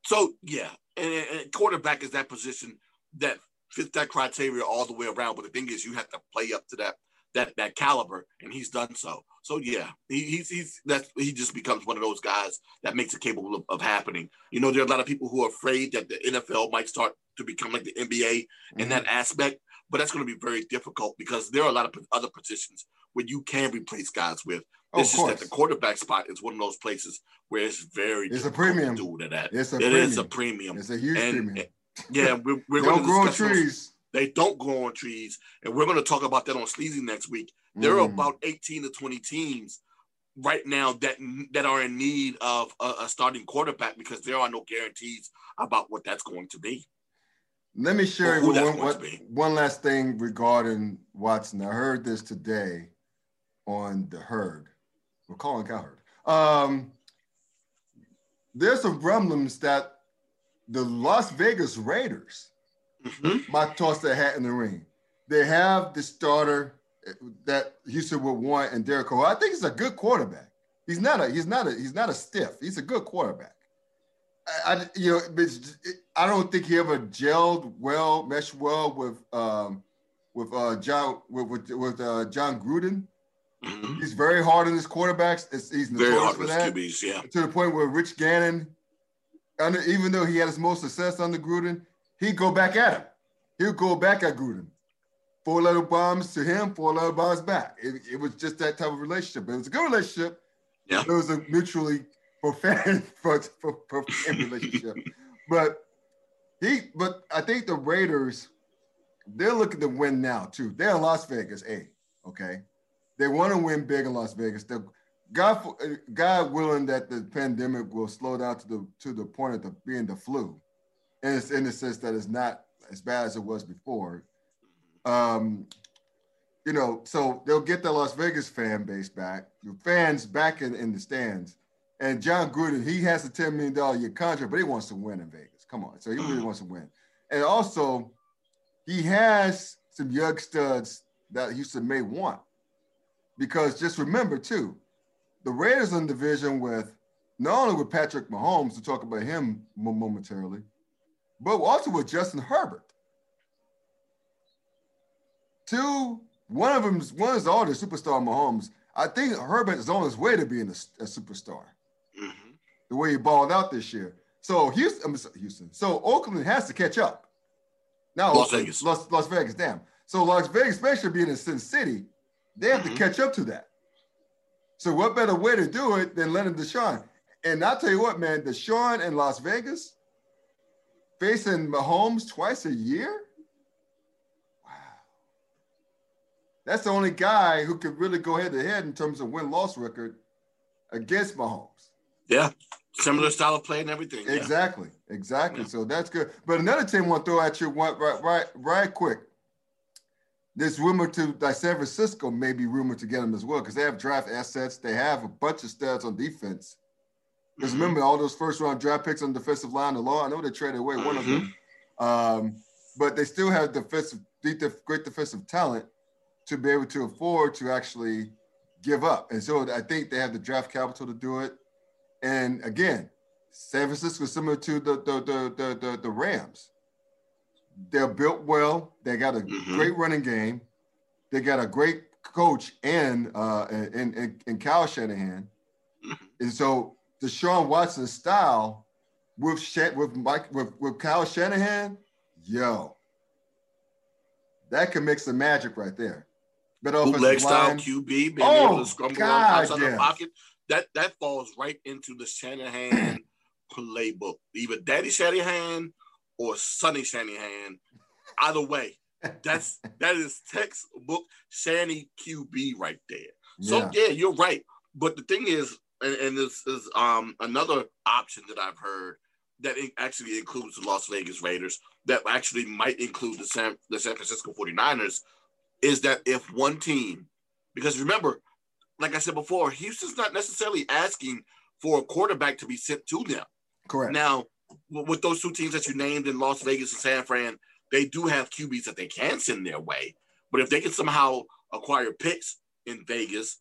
So yeah, and, and quarterback is that position that fits that criteria all the way around. But the thing is, you have to play up to that that that caliber, and he's done so. So yeah, he, he's he's that he just becomes one of those guys that makes it capable of, of happening. You know, there are a lot of people who are afraid that the NFL might start to become like the NBA in Mhm. that aspect, but that's going to be very difficult because there are a lot of other positions where you can replace guys with. Oh, It's of just that the quarterback spot is one of those places where it's very It's a difficult to premium. do to that. It's a It premium. is a premium. It's a huge And- premium. Yeah, we're, we're going don't to grow on discuss those- trees. They don't grow on trees, and we're going to talk about that on Sleazy next week. There are Mm. about 18 to 20 teams right now that that are in need of a, a starting quarterback because there are no guarantees about what that's going to be. Let me share who with that's one, one, one last thing regarding Watson. I heard this today on the herd. We're calling Cowherd. Um, there's some rumblings that the Las Vegas Raiders Mhm. might toss their hat in the ring. They have the starter that Houston would want and Derek Carr. I think he's a good quarterback. He's not a he's not a he's not a stiff. He's a good quarterback. I, I you know I don't think he ever gelled well, meshed well with um with uh Jon with with, with uh, Jon Gruden. Mhm. He's very hard on his quarterbacks. It's, he's Very hard for with QBs, yeah. to the point where Rich Gannon, under, even though he had his most success under Gruden, he'd go back at him. He'd go back at Gruden. Four little bombs to him, four little bombs back. It, it was just that type of relationship. It was a good relationship. Yeah. It was a mutually for, profane relationship. but he, but I think the Raiders, they're looking to win now too. They're in Las Vegas, A. Okay. They want to win big in Las Vegas. The God, God willing that the pandemic will slow down to the to the point of the, being the flu, and it's in the sense that it's not as bad as it was before. Um, you know, so they'll get the Las Vegas fan base back, the fans back in, in the stands. And Jon Gruden, he has a $10 million year contract, but he wants to win in Vegas. Come on. So he really wants to win. And also, he has some young studs that Houston may want. Because just remember, too, the Raiders in division with not only with Patrick Mahomes, to talk about him momentarily, but also with Justin Herbert. Two, one of them, one is already superstar Mahomes. I think Herbert is on his way to being a, a superstar. Mhm. The way he balled out this year. So Houston, Houston. So Oakland has to catch up. Now Las Vegas. Las, Las Vegas, damn. So Las Vegas, especially being in Sin City, they have Mhm. to catch up to that. So what better way to do it than letting Deshaun? And I'll tell you what, man, Deshaun in Las Vegas facing Mahomes twice a year. Wow. That's the only guy who could really go head to head in terms of win-loss record against Mahomes. Yeah. Similar style of play and everything. Yeah. Exactly, exactly. Yeah. So that's good. But another team I want to throw at you one right, right, right quick. There's rumor to like San Francisco may be rumored to get them as well because they have draft assets. They have a bunch of studs on defense. Because Mhm. remember all those first round draft picks on the defensive line of law. I know they traded away one of them, um, but they still have defensive, great defensive talent to be able to afford to actually give up. And so I think they have the draft capital to do it. And again, San Francisco is similar to the the the the, the, the Rams. They're built well. They got a Mhm. great running game. They got a great coach in uh in in, in Kyle Shanahan. Mhm. And so Deshaun Watson style with Shan- with Mike with, with Kyle Shanahan, yo, that can make some magic right there. But bootleg style line, QB, being Oh, able to scramble God, outside yes. the pocket. That that falls right into the Shanahan playbook. Either Daddy Shanahan or Sonny Shanahan. Either way, that's that is textbook Shanny QB right there. So yeah, yeah. you're right. But the thing is, and, and this is um another option that I've heard that it actually includes the Las Vegas Raiders, that actually might include the San the San Francisco 49ers, is that if one team, because remember, like I said before, Houston's not necessarily asking for a quarterback to be sent to them. correct. Now, with those two teams that you named in Las Vegas and San Fran, they do have QBs that they can send their way. But if they can somehow acquire picks in Vegas,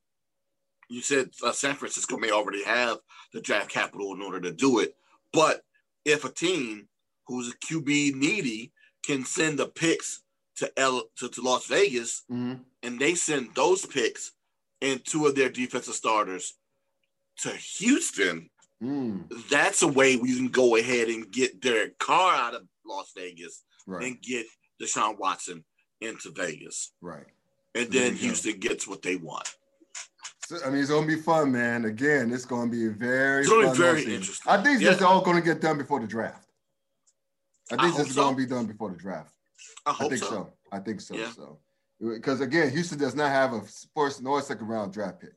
you said uh, San Francisco may already have the draft capital in order to do it. But if a team who's a QB needy can send the picks to L to, to Las Vegas, Mhm. and they send those picks and two of their defensive starters to Houston, Mm, that's a way we can go ahead and get Derek Carr out of Las Vegas right, and get Deshaun Watson into Vegas. right. And then. Houston gets what they want. So, I mean, it's gonna be fun, man. Again, it's gonna be very, It's gonna be very interesting. I think Yeah. it's all gonna get done before the draft. I I think hope this is so. gonna be done before the draft. I I think so. so. I think so. Yeah. So, because again, Houston does not have a first nor second round draft pick,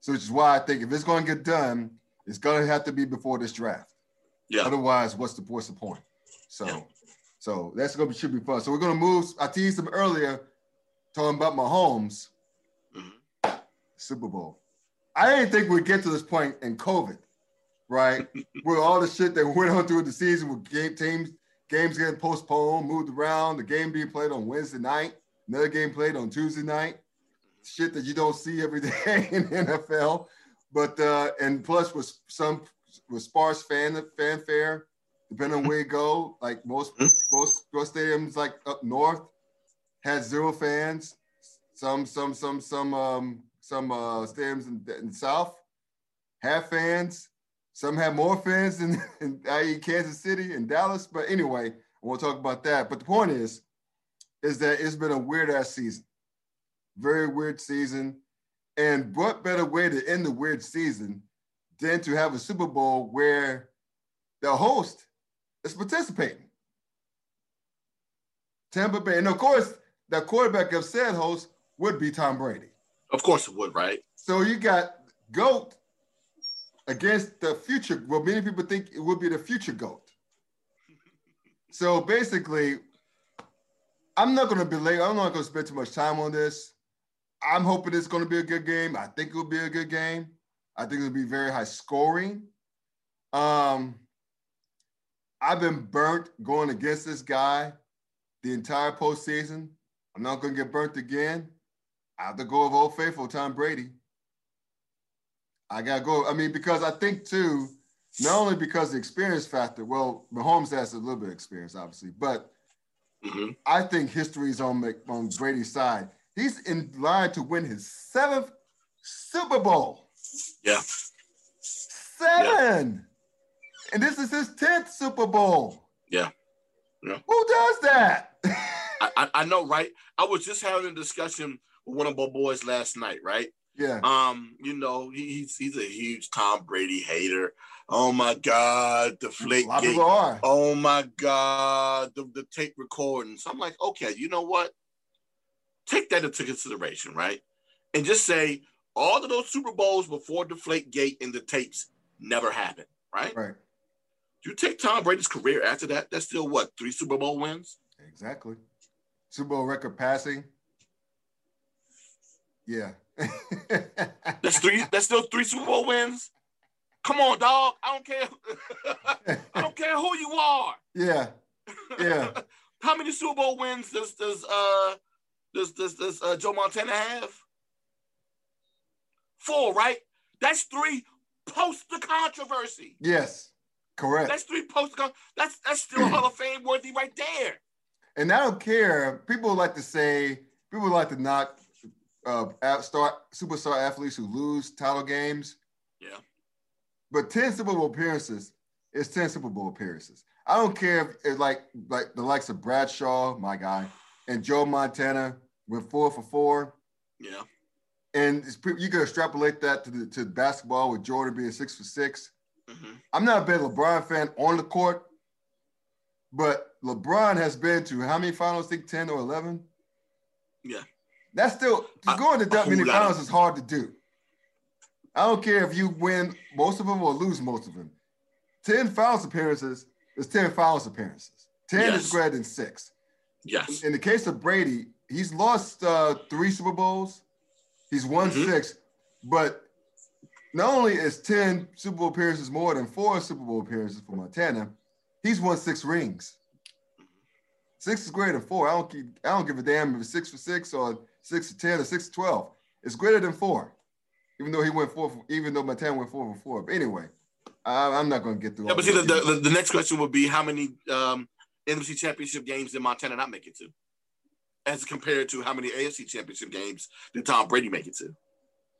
so which is why I think if it's going to get done, it's going to have to be before this draft. Yeah. Otherwise, what's the what's the point? So, Yeah. so that's going to be should be fun. So we're going to move. I teased them earlier, talking about Mahomes Mhm. Super Bowl. I didn't think we'd get to this point in COVID, right? with all the shit that went on through the season with game teams, games getting postponed, moved around, the game being played on Wednesday night, another game played on Tuesday night. Shit that you don't see every day in the NFL. But uh, and plus with some with sparse fan fanfare, depending on where you go, like most Mhm. most most stadiums like up north had zero fans. Some some some some um some uh stadiums in, in the south have fans. Some have more fans than, in, i.e. Kansas City and Dallas. But anyway, I won't talk about that. But the point is, is that it's been a weird ass season. Very weird season. And what better way to end the weird season than to have a Super Bowl where the host is participating? Tampa Bay. And of course, the quarterback of said host would be Tom Brady. Of course it would, right? So you got GOAT against the future. Well, many people think it would be the future GOAT. So basically, I'm not going to belay, I'm not going to spend too much time on this. I'm hoping it's going to be a good game. I think it will be a good game. I think it'll be very high scoring. Um, I've been burnt going against this guy the entire postseason. I'm not going to get burnt again. I have to go with Old Faithful, Tom Brady. I gotta go. I mean, because I think too, not only because the experience factor. Well, Mahomes has a little bit of experience, obviously, but hmm I think history is on on Brady's side. He's in line to win his seventh Super Bowl. Yeah. Seven, and this is his tenth Super Bowl. Yeah. Yeah. Who does that? I, I, I know, right? I was just having a discussion with one of my boys last night, right? yeah. Um, you know, he, he's he's a huge Tom Brady hater. Oh my God, the flake gate. Oh my God, the, the tape recordings. I'm like, okay, you know what? Take that into consideration, right? And just say all of those Super Bowls before Deflate Gate and the tapes never happened, right? Right. You take Tom Brady's career after that, that's still what, three Super Bowl wins? Exactly. Super Bowl record passing. Yeah. That's three, that's still three Super Bowl wins. Come on, dog. I don't care. I don't care who you are. yeah. Yeah. How many Super Bowl wins does does uh does does, does uh, Joe Montana have? Four, right? That's three post the controversy. Yes. Correct. That's three post That's that's still Hall of Fame worthy right there. and I don't care. People like to say, people like to knock uh, start superstar athletes who lose title games. Yeah. But 10 Super Bowl appearances is 10 Super Bowl appearances. I don't care if it's like like the likes of Bradshaw, my guy, and Joe Montana went four for four. Yeah. And you can extrapolate that to the to basketball with Jordan being six for 6 i Mm-hmm. I'm not a big LeBron fan on the court, but LeBron has been to how many finals? I think 10 or 11. Yeah. That's still going to I- go into that many finals of- is hard to do. I don't care if you win most of them or lose most of them. 10 finals appearances is 10 finals appearances. 10 Yes. is greater than six. Yes. In the case of Brady, he's lost uh, three Super Bowls. He's won Mhm. six, but not only is 10 Super Bowl appearances more than four Super Bowl appearances for Montana, he's won six rings. Six is greater than four. I don't keep, I don't give a damn if it's six for six or six for ten or six for twelve. It's greater than four. Even though he went four, for, even though Montana went four for four. But anyway, I, I'm not going to get through. Yeah, but see, the, the, the next question would be how many um, NFC Championship games did Montana not make it to, as compared to how many AFC Championship games did Tom Brady make it to?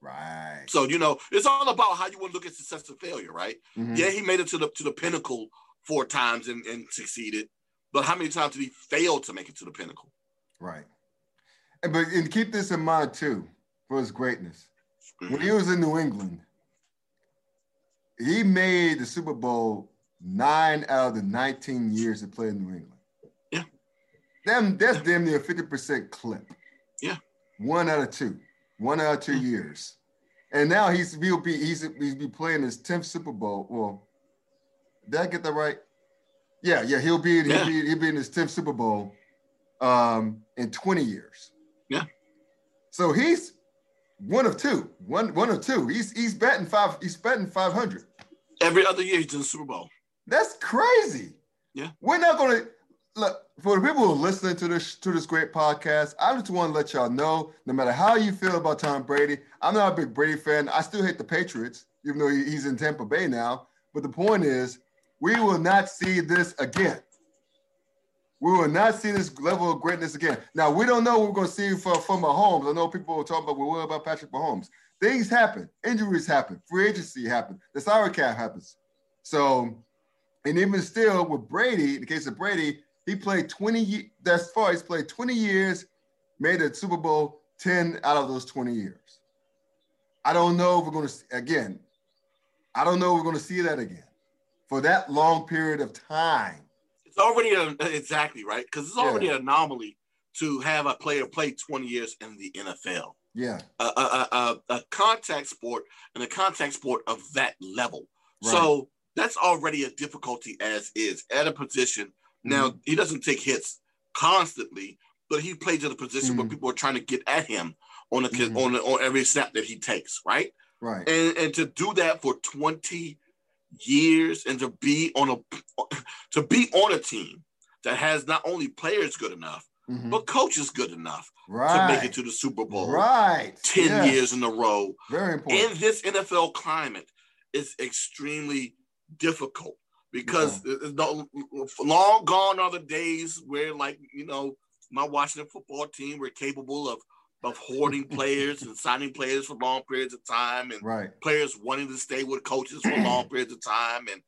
right. So you know, it's all about how you want to look at success and failure, right? Mhm. Yeah, he made it to the to the pinnacle four times and, and succeeded, but how many times did he fail to make it to the pinnacle? Right. And, but and keep this in mind too for his greatness. Mm-hmm. When he was in New England, he made the Super Bowl nine out of the 19 years he played in New England. Yeah. Damn, that's damn near a 50% clip. Yeah. One out of two. One out of two years. And now he's he'll be he's he's be playing his 10th Super Bowl. Well, did I get that right? Yeah, yeah, he'll be he'll, be, he'll be in his 10th Super Bowl um in 20 years. Yeah. So he's one of two. One one of two. He's he's betting five, he's betting 500. Every other year he's in the Super Bowl. That's crazy. Yeah. We're not gonna look for the people who are listening to this to this great podcast. I just want to let y'all know, no matter how you feel about Tom Brady, I'm not a big Brady fan. I still hate the Patriots, even though he's in Tampa Bay now. But the point is, we will not see this again. We will not see this level of greatness again. Now we don't know what we're going to see from from Mahomes. I know people are talking about we're about Patrick Mahomes. Things happen, injuries happen, free agency happens, the salary cap happens. So, and even still with Brady, in the case of Brady, he played 20 that's far. He's played 20 years, made a Super Bowl 10 out of those 20 years. I don't know if we're going to again. I don't know if we're going to see that again for that long period of time. It's already a, exactly right because it's already an anomaly to have a player play 20 years in the NFL. Yeah. a, a, a, a contact sport and a contact sport of that level. Right. So that's already a difficulty as is at a position. Now Mm-hmm. he doesn't take hits constantly, but he plays in a position where Mhm. people are trying to get at him on a, Mhm. on on every snap that he takes, right? Right. And and to do that for 20 years and to be on a to be on a team that has not only players good enough, Mhm. but coaches good enough right. to make it to the Super Bowl. right. 10 Yes. years in a row Very important. in this NFL climate is extremely difficult because it's no, long gone are the days where, like, you know, my Washington football team were capable of of hoarding players and signing players for long periods of time and right. players wanting to stay with coaches for long periods of time and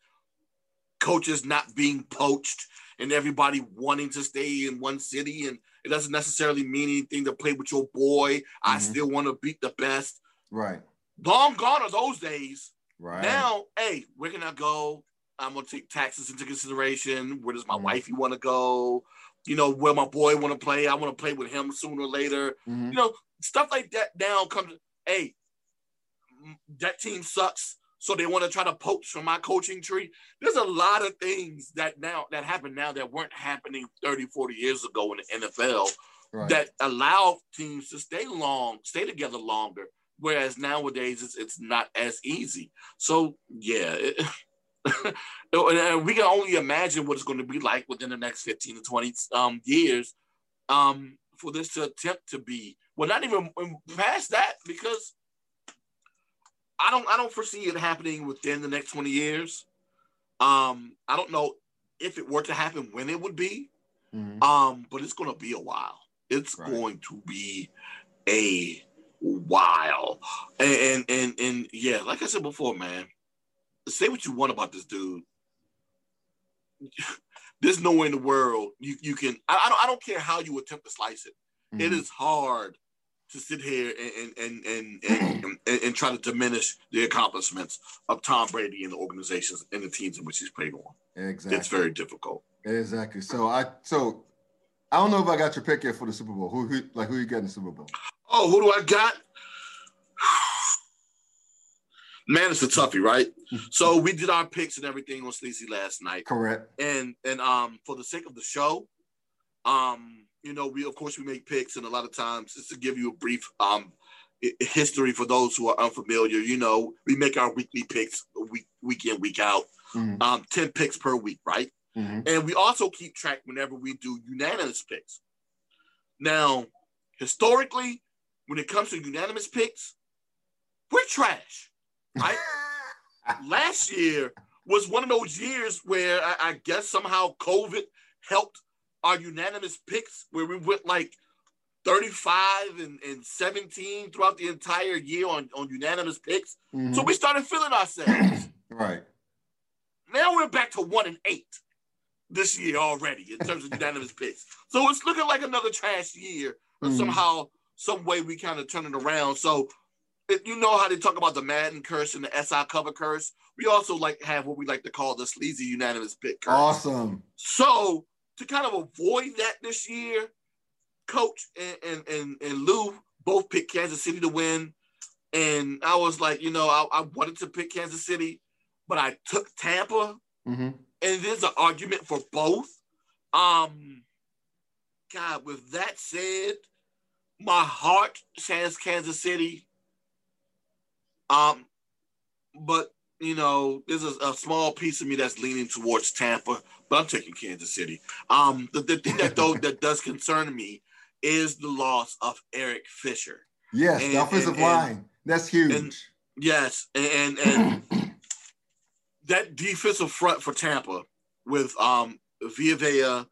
coaches not being poached and everybody wanting to stay in one city and it doesn't necessarily mean anything to play with your boy. I Mhm. still want to beat the best. Right. Long gone are those days. Right. Now, hey, where can I go? I'm gonna take taxes into consideration. Where does my Mhm. wifey want to go? You know, where my boy want to play. I want to play with him sooner or later Mhm. you know, stuff like that now comes, hey, that team sucks. So they want to try to poach from my coaching tree. There's a lot of things that now that happen now that weren't happening 30, 40 years ago in the NFL right. that allow teams to stay long, stay together longer. Whereas nowadays it's it's not as easy. So yeah. it- and we can only imagine what it's going to be like within the next 15 to 20 um, years um, for this to attempt to be well, not even past that because I don't I don't foresee it happening within the next 20 years. Um, I don't know if it were to happen when it would be. Mm-hmm. Um, but it's gonna be a while. It's right. going to be a while. And, and and and yeah, like I said before, man, say what you want about this dude. There's no way in the world you, you can. I, I don't. I don't care how you attempt to slice it. Mm-hmm. it is hard to sit here and and and and, and, and, try to diminish the accomplishments of Tom Brady and the organizations and the teams in which he's played on. Exactly, it's very difficult. Exactly. So I so I don't know if I got your pick yet for the Super Bowl. Who, who like who you got in the Super Bowl? Oh, who do I got? Man, it's a toughie, right? so we did our picks and everything on Sleazy last night. Correct. And and um for the sake of the show, um, you know, we of course we make picks, and a lot of times just to give you a brief um history for those who are unfamiliar, you know, we make our weekly picks week week in, week out. Mm-hmm. Um, 10 picks per week, right? Mm-hmm. And we also keep track whenever we do unanimous picks. Now, historically, when it comes to unanimous picks, we're trash, right? Last year was one of those years where I, I, guess somehow COVID helped our unanimous picks, where we went like 35 and, and 17 throughout the entire year on, on unanimous picks. Mm-hmm. So we started feeling ourselves. right. Now we're back to one and eight this year already in terms of unanimous picks. So it's looking like another trash year. But mm-hmm. somehow, some way, we kind of turn it around. So you know how they talk about the Madden curse and the SI cover curse. We also like have what we like to call the sleazy unanimous pick curse. Awesome. So to kind of avoid that this year, Coach and and and, and Lou both picked Kansas City to win. And I was like, you know, I, I wanted to pick Kansas City, but I took Tampa. Mm-hmm and there's an argument for both. Um, God, with that said, my heart says Kansas City. Um, but you know, there's a, a, small piece of me that's leaning towards Tampa, but I'm taking Kansas City. Um, the, the thing that though that does concern me is the loss of Eric Fisher. Yes, and, the offensive and, line. And, that's huge. yes, and and that defensive front for Tampa with um Vea,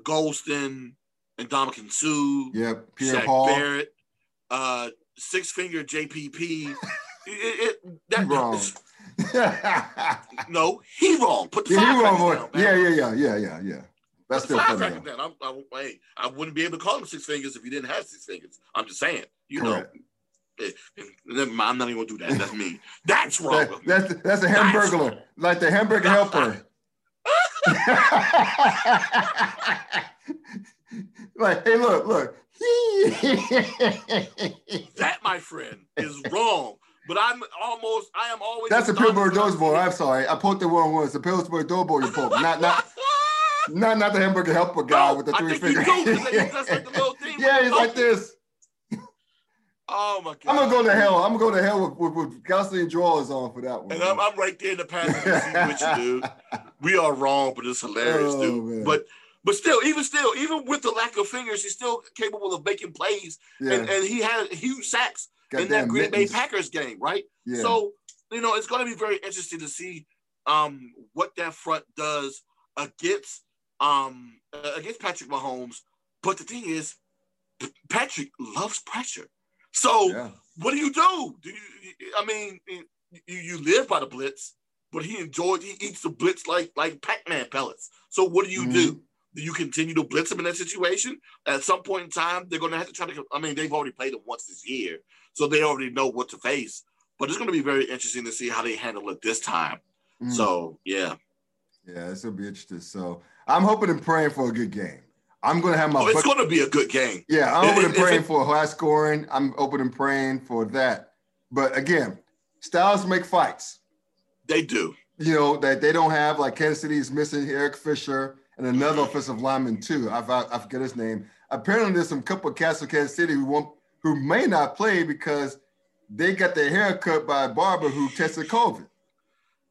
Gholston, and Ndamukong Suh. Yep, Pierre Paul. Barrett, uh, six finger JPP. it, it, that, wrong. no, he wrong. Put the yeah, he wrong, down, Yeah, yeah, yeah, yeah, yeah, yeah. That's still funny. Down. I'm, I'm, hey, I wouldn't be able to call him six fingers if he didn't have six fingers. I'm just saying, you Correct. Eh, know. I'm not even gonna do that. That's me. That's wrong. That, that's that's a hamburger, like the hamburger helper. like, hey, look, look. that, my friend, is wrong. But I'm almost, I am always. That's a Pillsbury Doughboy. I'm sorry, I poked the wrong one. It's a Pillsbury Doughboy you poked, not not. Not not the hamburger helper guy no, with the three fingers. yeah, he's like this. Oh my god! I'm gonna go to hell. I'm gonna go to hell with, with, with Gosling drawers on for that one. And I'm, I'm, right there in the passenger seat with you, dude. We are wrong, but it's hilarious, oh, dude. Man. But but still, even still, even with the lack of fingers, he's still capable of making plays. Yeah. And, and he had huge sacks Got in that Green Bay Packers game, right? Yeah. So you know, it's going to be very interesting to see um, what that front does against um, against Patrick Mahomes. But the thing is, Patrick loves pressure. So yeah. what do you do? Do you? I mean, you, you live by the blitz, but he enjoys. He eats the blitz like like Pac-Man pellets. So what do you mm-hmm. do? Do you continue to blitz them in that situation? At some point in time, they're going to have to try to. I mean, they've already played him once this year, so they already know what to face. But it's going to be very interesting to see how they handle it this time. Mm-hmm. So yeah, yeah, this will be interesting. So I'm hoping and praying for a good game. I'm going to have my. Oh, it's going to be a good game. Yeah, I'm open and praying for high scoring. I'm open and praying for that. But again, styles make fights. They do. You know that they don't have like Kansas City is missing Eric Fisher and another offensive lineman too. I, I, I forget his name. Apparently, there's some couple of cats of Kansas City who won't, who may not play because they got their hair cut by a barber who tested COVID.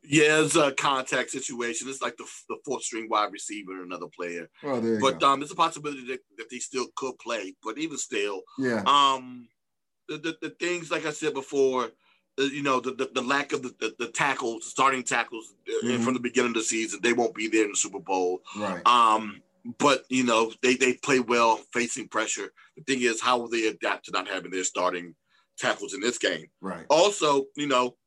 Yeah, it's a contact situation. It's like the, the fourth string wide receiver, and another player. Oh, there but um, there's a possibility that, that they still could play. But even still, yeah. Um, the, the, the things like I said before, you know, the, the, the lack of the, the, the tackles, starting tackles uh, mm-hmm. from the beginning of the season, they won't be there in the Super Bowl. Right. Um, but you know they they play well facing pressure. The thing is, how will they adapt to not having their starting tackles in this game? Right. Also, you know,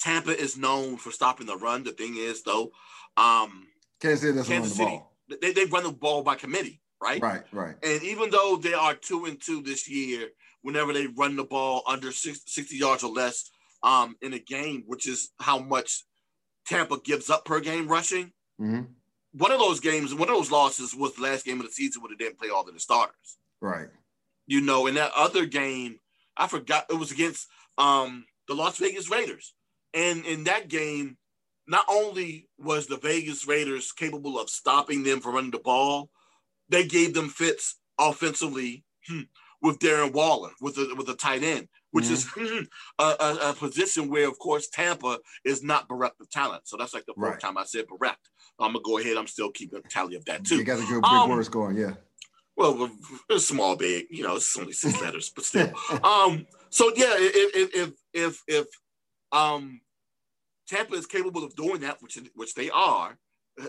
Tampa is known for stopping the run. The thing is, though, um, Kansas City Kansas run the City ball. they, they run the ball by committee, right? Right, right. And even though they are two and two this year, whenever they run the ball under 60, 60 yards or less um, in a game, which is how much Tampa gives up per game rushing, hmm one of those games, one of those losses was the last game of the season where they didn't play all of the starters. Right. You know, in that other game, I forgot it was against um, the Las Vegas Raiders. And in that game, not only was the Vegas Raiders capable of stopping them from running the ball, they gave them fits offensively hmm, with Darren Waller, with a, with a tight end, which is hmm, a, a, a position where, of course, Tampa is not bereft of talent. So that's like the fourth Right. time I said bereft. I'm gonna go ahead. I'm still keeping a tally of that too. You got good big Um, words going, yeah. Well, it's small, big. You know, it's only six letters, but still. Um. So yeah, if if if if, if um, Tampa is capable of doing that, which which they are,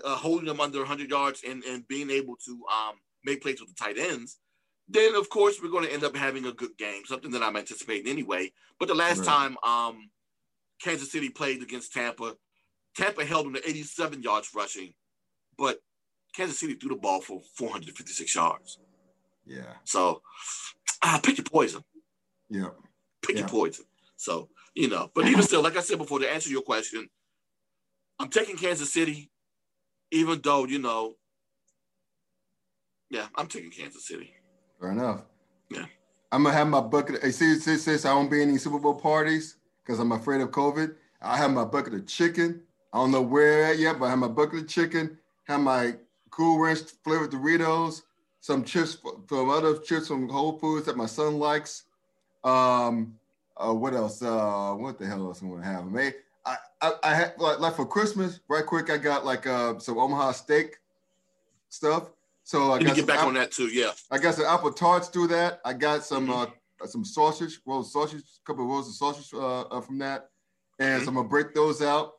uh, holding them under 100 yards and and being able to um make plays with the tight ends, then of course we're going to end up having a good game. Something that I'm anticipating anyway. But the last Right. time um, Kansas City played against Tampa, Tampa held them to 87 yards rushing, but Kansas City threw the ball for 456 yards. Yeah. So, ah, pick your poison. Yeah. Pick Yeah. your poison. So, you know, but even still, like I said before, to answer your question, I'm taking Kansas City, even though, you know, yeah, I'm taking Kansas City. Fair enough. Yeah. I'm gonna have my bucket. Hey, see, since, since I won't be any Super Bowl parties because I'm afraid of COVID, I have my bucket of chicken. I don't know where yet, but I have my bucket of chicken. Have my Cool Ranch flavored Doritos, some chips from other chips from Whole Foods that my son likes. Um, uh, what else? Uh, what the hell else I'm gonna have? May I, I, I had like, like for Christmas, right quick. I got like uh some Omaha steak stuff. So I got get back app- on that too. Yeah. I got some apple tarts through that. I got some Mhm. uh some sausage, rolled sausage, a couple of rolls of sausage uh, uh, from that, and Mhm. so I'm gonna break those out.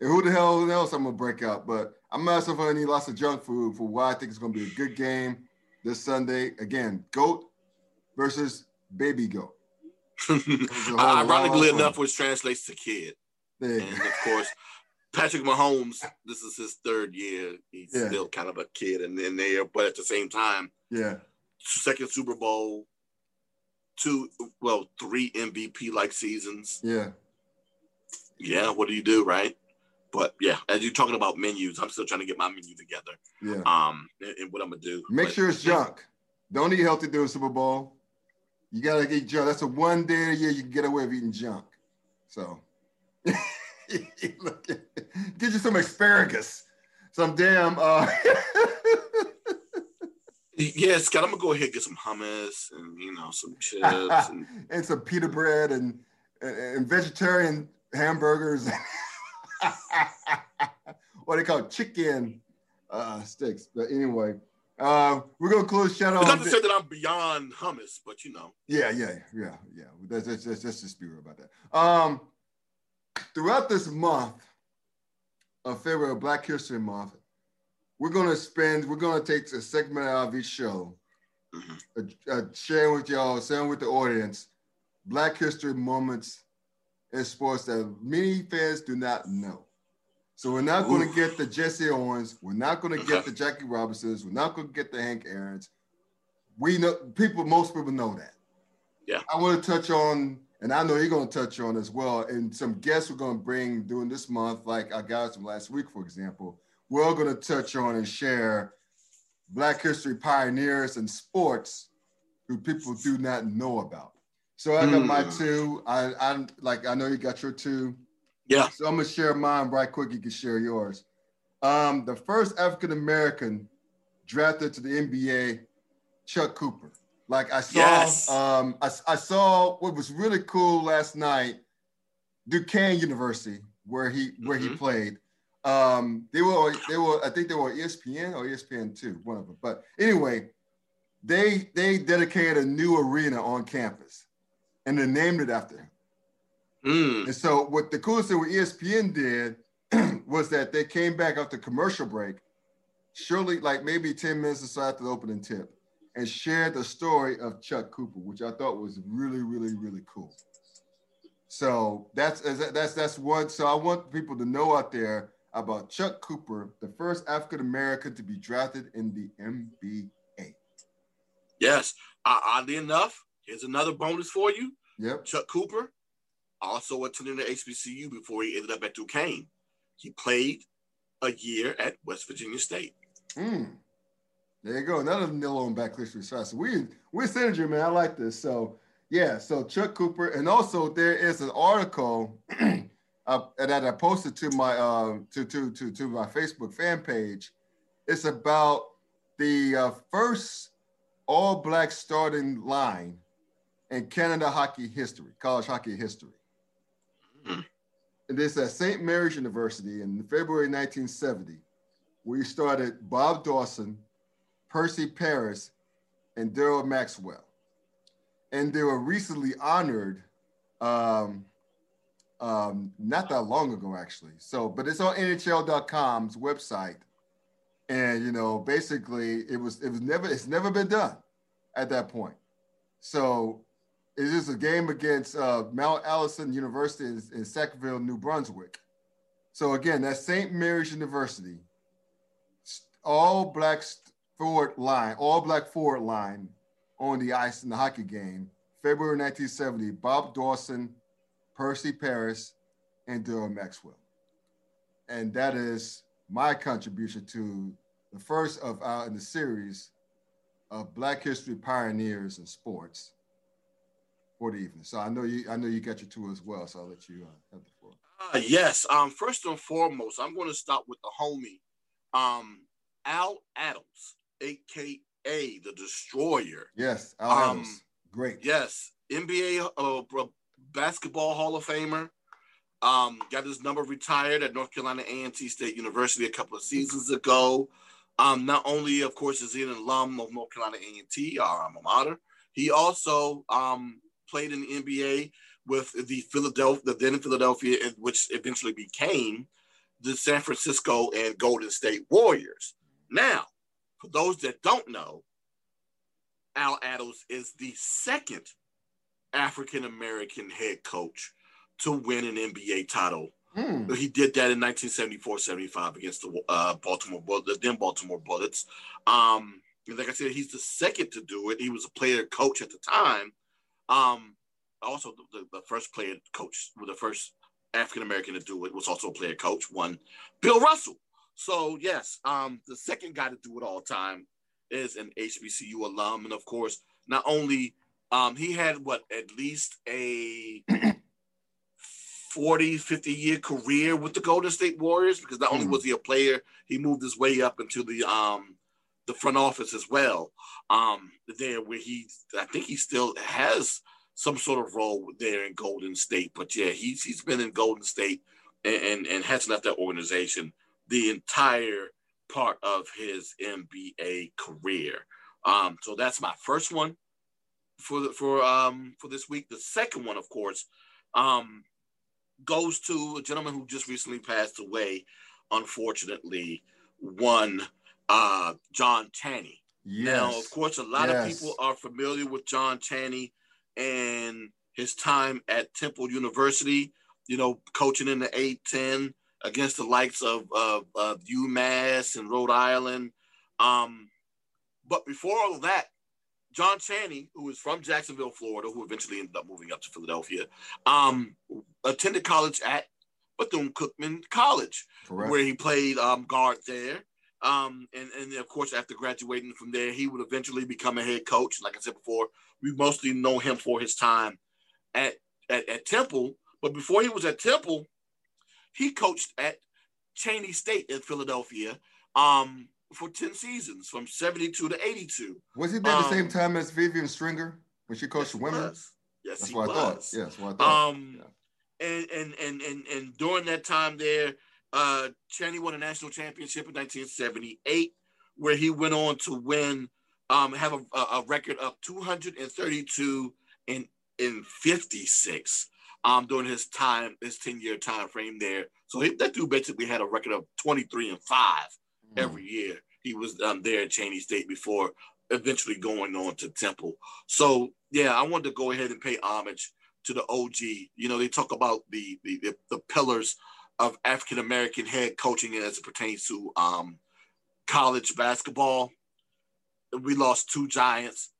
And who the hell else I'm gonna break out? But I'm not so gonna need lots of junk food for why I think it's gonna be a good game this Sunday. Again, goat versus baby goat. Ironically enough, which translates to kid. And of course, Patrick Mahomes, this is his third year. He's Yeah. still kind of a kid in, in there, but at the same time, Yeah, second Super Bowl, two, well, three MVP like seasons. yeah, Yeah, what do you do, right? But yeah, as you're talking about menus, I'm still trying to get my menu together. yeah. Um, and, and what I'm gonna do. Make But- sure it's junk. Don't eat healthy during Super Bowl. You gotta eat junk. That's the one day a year you can get away with eating junk. So get you some asparagus, some damn. Uh, Yeah, Scott, I'm gonna go ahead and get some hummus and you know some chips and and some pita bread and and, and vegetarian hamburgers. what they call chicken uh, sticks. But anyway, uh, we're gonna close shout It's out. not to say that I'm beyond hummus, but you know. Yeah, yeah, yeah, yeah. That's, that's, that's, let's just be real about that. Um, throughout this month of February, Black History Month, we're gonna spend, we're gonna take a segment out of each show, Mhm. uh, uh, sharing with y'all, sharing with the audience, Black History moments in sports that many fans do not know. So we're not going to get the Jesse Owens, we're not going to get the Jackie Robinsons, we're not going to get the Hank Aaron's. We know people, most people know that. Yeah. I want to touch on, and I know you're going to touch on as well, and some guests we're going to bring during this month, like I got some last week, for example. We're all going to touch on and share Black history pioneers in sports who people do not know about. So I got my Hmm. two. I, I'm like, I know you got your two. Yeah. So I'm gonna share mine right quick. You can share yours. Um, the first African American drafted to the NBA, Chuck Cooper. Like I saw, Yes. um, I, I saw what was really cool last night. Duquesne University, where he where he Mhm. played. Um, they were they were I think they were ESPN or ESPN two, one of them. But anyway, they they dedicated a new arena on campus, and they named it after him. Mm. And so what the coolest thing what ESPN did was that they came back after commercial break, surely like maybe 10 minutes or so after the opening tip and shared the story of Chuck Cooper, which I thought was really, really, really cool. So that's that's that's what. So I want people to know out there about Chuck Cooper, the first African American to be drafted in the NBA. Yes, uh, oddly enough, here's another bonus for you. Yep. Chuck Cooper also attended the HBCU before he ended up at Duquesne. He played a year at West Virginia State. Mm. There you go. Another nil on back history. So we we're synergy, man. I like this. So yeah. So Chuck Cooper, and also there is an article uh, that I posted to my uh, to to to to my Facebook fan page. It's about the uh, first all black starting line in Canada hockey history, college hockey history. Mm. And this at St. Mary's University in February 1970, where you started Bob Dawson, Percy Paris, and Daryl Maxwell. And they were recently honored um, um, not that long ago, actually. So, but it's on NHL.com's website. And you know, basically it was it was never it's never been done at that point. So it is a game against uh, Mount Allison University in, in Sackville, New Brunswick. So again, that's St. Mary's University. All black forward line, all black forward line on the ice in the hockey game. February 1970, Bob Dawson, Percy Paris, and Daryl Maxwell. And that is my contribution to the first of our in the series of Black History Pioneers in Sports for the evening. So I know you I know you got your two as well. So I'll let you uh, have the floor. Uh, yes. Um. First and foremost, I'm going to start with the homie, um, Al Attles, aka the Destroyer. Yes, Al um. Great. Yes, NBA uh, basketball Hall of Famer. Um, got his number retired at North Carolina A&T State University a couple of seasons ago. Um, not only, of course, is he an alum of North Carolina A&T, our alma mater, he also um, played in the NBA with the Philadelphia, the then Philadelphia, which eventually became the San Francisco and Golden State Warriors. Now, for those that don't know, Al Attles is the second African American head coach to win an NBA title. Hmm. He did that in 1974-75 against the uh, Baltimore the then Baltimore Bullets. Um, like I said, he's the second to do it. He was a player coach at the time. Um, also, the, the, first player coach, the first African American to do it, was also a player coach. One, Bill Russell. So yes, um, the second guy to do it all time is an HBCU alum, and of course, not only um, he had what at least a 40, 50 year career with the Golden State Warriors because not only hmm. was he a player, he moved his way up into the um, the front office as well. Um, there where he, I think he still has some sort of role there in Golden State. But yeah, he's he's been in Golden State and and, and has left that organization the entire part of his NBA career. Um, so that's my first one for the, for um for this week. The second one, of course, um, goes to a gentleman who just recently passed away. Unfortunately, one uh, John Chaney. Yes. Now, of course, a lot yes. of people are familiar with John Chaney and his time at Temple University. You know, coaching in the A10 against the likes of, of, of UMass and Rhode Island. Um, but before all of that, John Chaney, who is from Jacksonville, Florida, who eventually ended up moving up to Philadelphia, um, attended college at Bethune Cookman College, Correct. where he played um, guard there. Um, and, and of course, after graduating from there, he would eventually become a head coach. Like I said before, we mostly know him for his time at, at, at Temple. But before he was at Temple, he coached at Cheyney State in Philadelphia. Um, for 10 seasons from 72 to 82. Was he there um, the same um, time as Vivian Stringer when she coached yes, women? Was. Yes, that's what was. I thought. Yeah, that's what I thought. Um, yeah. and, and, and, and, and during that time there, uh, Chaney won a national championship in 1978, where he went on to win, um, have a, a record of 232 in, in 56 um, during his time, his 10 year time frame there. So he, that dude basically had a record of 23 and five mm. every year he was um, there at Cheyney State before eventually going on to Temple. So yeah, I wanted to go ahead and pay homage to the OG. You know, they talk about the the, the pillars of African American head coaching as it pertains to um, college basketball. We lost two giants,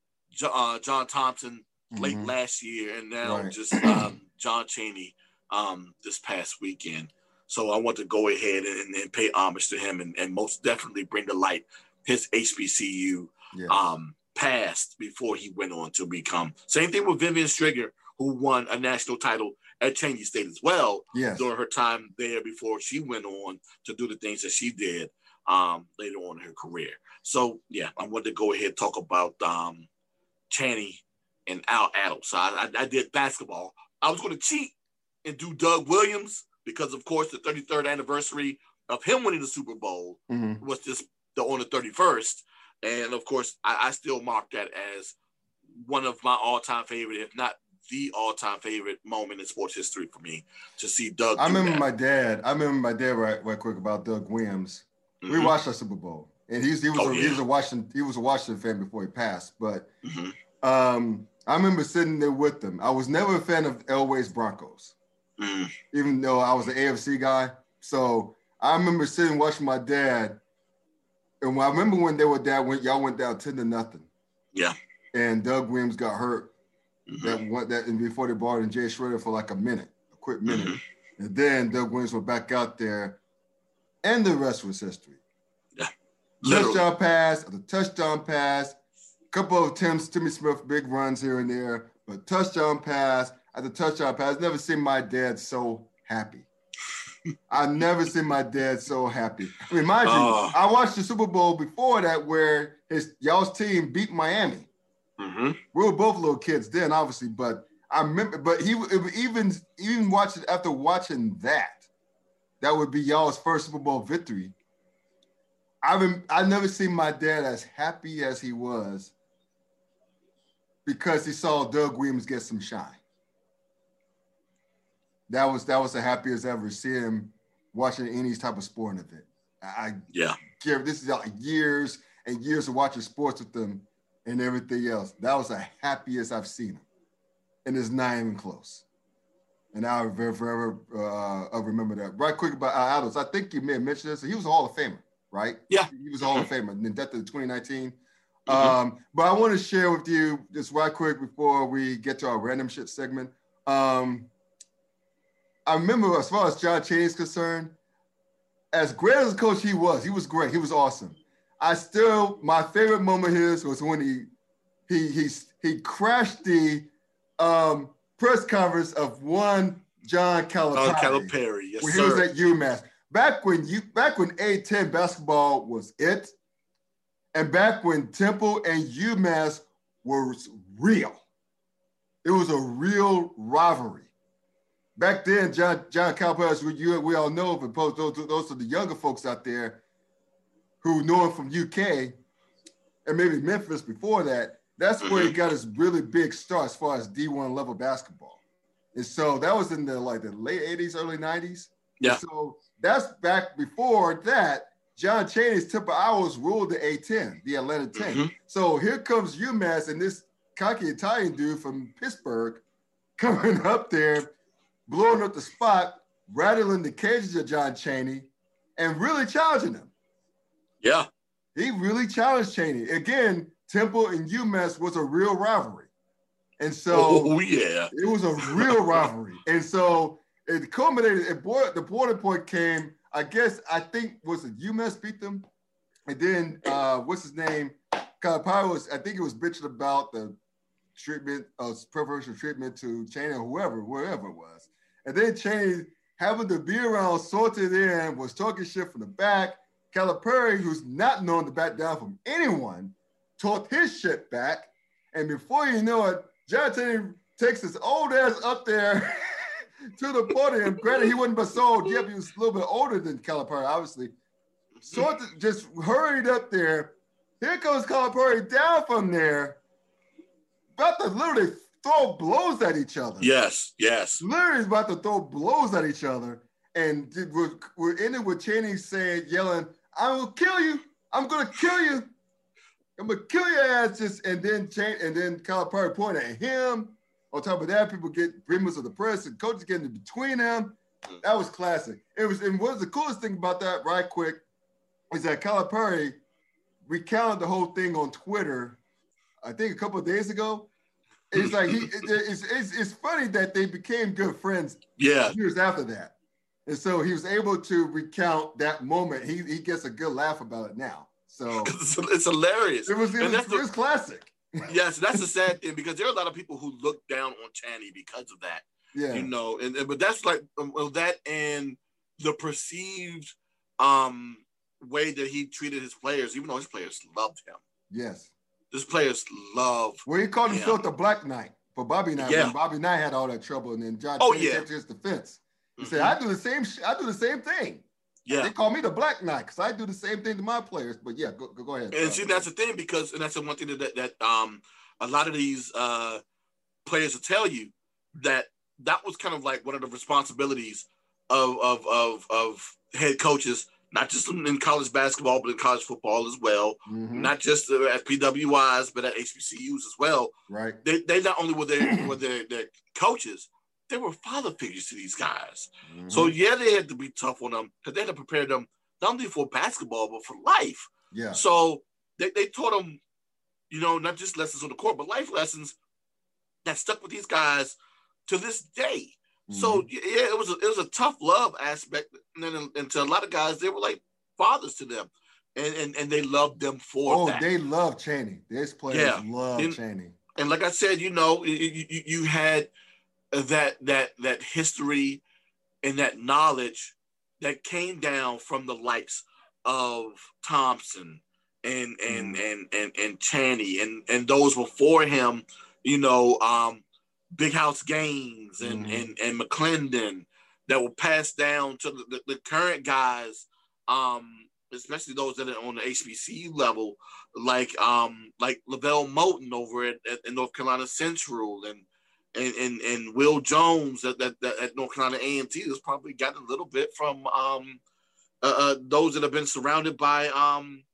uh, John Thompson late mm-hmm. last year, and now right. just um, John Chaney um, this past weekend. So I want to go ahead and, and pay homage to him and, and, most definitely bring to light his HBCU yeah. um, past before he went on to become. Same thing with Vivian Stringer, who won a national title at Cheyney State as well yes. during her time there before she went on to do the things that she did um, later on in her career. So yeah, I wanted to go ahead and talk about um, Chaney and Al Attles. So I, I, I did basketball. I was going to cheat and do Doug Williams because, of course, the 33rd anniversary of him winning the Super Bowl mm-hmm. was just the on the 31st, and of course, I, I still mark that as one of my all-time favorite, if not the all-time favorite moment in sports history for me to see Doug. I remember that. my dad. I remember my dad right, right quick about Doug Williams. Mm-hmm. We watched the Super Bowl, and he's, he was oh, a, yeah. he was a Washington he was a Washington fan before he passed. But mm-hmm. um, I remember sitting there with them. I was never a fan of Elway's Broncos. Mm. Even though I was an AFC guy. So I remember sitting watching my dad. And I remember when they were down, when y'all went down 10 to nothing. Yeah. And Doug Williams got hurt. Mm-hmm. That went that and before they brought in Jay Schroeder for like a minute, a quick minute. Mm-hmm. And then Doug Williams went back out there. And the rest was history. Yeah. Touchdown pass, the touchdown pass, couple of Tim's Timmy Smith big runs here and there, but touchdown pass, at the touchdown pass. I've never seen my dad so happy. I've never seen my dad so happy. I mean, mind you, uh, I watched the Super Bowl before that where his y'all's team beat Miami. Mm-hmm. We were both little kids then, obviously, but I remember. But he even even watching after watching that, that would be y'all's first Super Bowl victory. I've I never seen my dad as happy as he was because he saw Doug Williams get some shine that was that was the happiest ever seeing him watching any type of sporting event. I yeah, give this is like years and years of watching sports with them and everything else. That was the happiest I've seen him, and it's not even close. And I will forever uh, I remember that. Right quick about Al Attles, I think you may have mentioned this. He was a Hall of Famer, right? Yeah, he was a Hall of. Famer in the death of 2019. Mm-hmm. Um, but I want to share with you just right quick before we get to our random shit segment. Um, I remember as far as John Chaney is concerned, as great as a coach he was, he was great. He was awesome. I still my favorite moment his was when he he he he crashed the um, press conference of one John Calipari. Oh, Calipari, yes, when sir. he was at UMass. Back when you back when A10 basketball was it, and back when Temple and UMass was real. It was a real rivalry back then, John John Calipari, we, you, we all know, but those, those are the younger folks out there who know him from UK and maybe Memphis before that. That's where he mm-hmm. got his really big start as far as D1 level basketball. And so that was in the like the late 80s, early 90s. Yeah. And so that's back before that. John Chaney's Temple Owls ruled the A10, the Atlantic 10. Mm-hmm. So here comes UMass and this cocky Italian dude from Pittsburgh coming up there blowing up the spot, rattling the cages of John Chaney, and really challenging him. Yeah. He really challenged Chaney. Again, Temple and UMass was a real rivalry. And so oh, yeah. it was a real rivalry. And so it culminated, it boy, the border point came, I guess, I think was it UMass beat them? And then uh, what's his name? Calipari was, I think it was bitching about the treatment, uh, preferential treatment to Chaney or whoever, wherever it was. And then Chaney, having to be around sorted in, was talking shit from the back. Calipari, who's not known to back down from anyone, talked his shit back. And before you know it, John Chaney takes his old ass up there to the podium. Granted, he wasn't but so yep, he was a little bit older than Calipari, obviously. Sort of just hurried up there. Here comes Calipari down from there, about to literally throw blows at each other. Yes, yes. Literally about to throw blows at each other. And we're, we're in with Chaney saying, yelling, I will kill you. I'm gonna kill you. I'm gonna kill your ass. Just and then change and then Calipari pointed at him. On top of that, people get members of the press and coaches getting in between them. Mm. That was classic. It was and what was the coolest thing about that, right quick, is that Calipari recounted the whole thing on Twitter, I think a couple of days ago. It's like he it's, it's, it's funny that they became good friends Yeah. years after that. And so he was able to recount that moment. He he gets a good laugh about it now. So It's, hilarious. it was it was, it was classic. yes, that's the sad thing because there are a lot of people who look down on Chaney because of that. Yeah. you know and, and- but that's like um, well, that and the perceived um way that he treated his players even though his players loved him Yes. his players love Well, he called himself the Black Knight for Bobby Knight. Yeah. When Bobby Knight had all that trouble, and then John Oh, yeah. his defense. He Mhm. said, "I do the same. Sh- I do the same thing. Yeah They call me the Black Knight because I do the same thing to my players." But yeah, go go, go ahead. and see that's the thing because and that's the one thing that that um a lot of these uh players will tell you that that was kind of like one of the responsibilities of of of, of head coaches not just in college basketball but in college football as well Mhm, not just uh, at PWIs but at HBCUs as well right. they, they not only were they were their, their coaches, they were father figures to these guys. So Mhm, yeah, they had to be tough on them because they had to prepare them not only for basketball but for life. yeah, So they, they taught them, you know, not just lessons on the court, but life lessons that stuck with these guys to this day. So Mhm. yeah, it was a, it was a tough love aspect, and then and to a lot of guys, they were like fathers to them, and and, and they loved them for oh, that. they love Chaney. These players Yeah. love In- Chaney. and like I said, you know, you, you, you had that that that history and that knowledge that came down from the likes of Thompson and and and and and Chaney and and those before him, you know, um, Big House Gaines and Mhm. and and McLendon that were passed down to the, the, the current guys, um, especially those that are on the HBCU level, like um like Lavelle Moton over at, at, at North Carolina Central and and and, and Will Jones at, at, at North Carolina A and T has probably gotten a little bit from um uh, uh, those that have been surrounded by um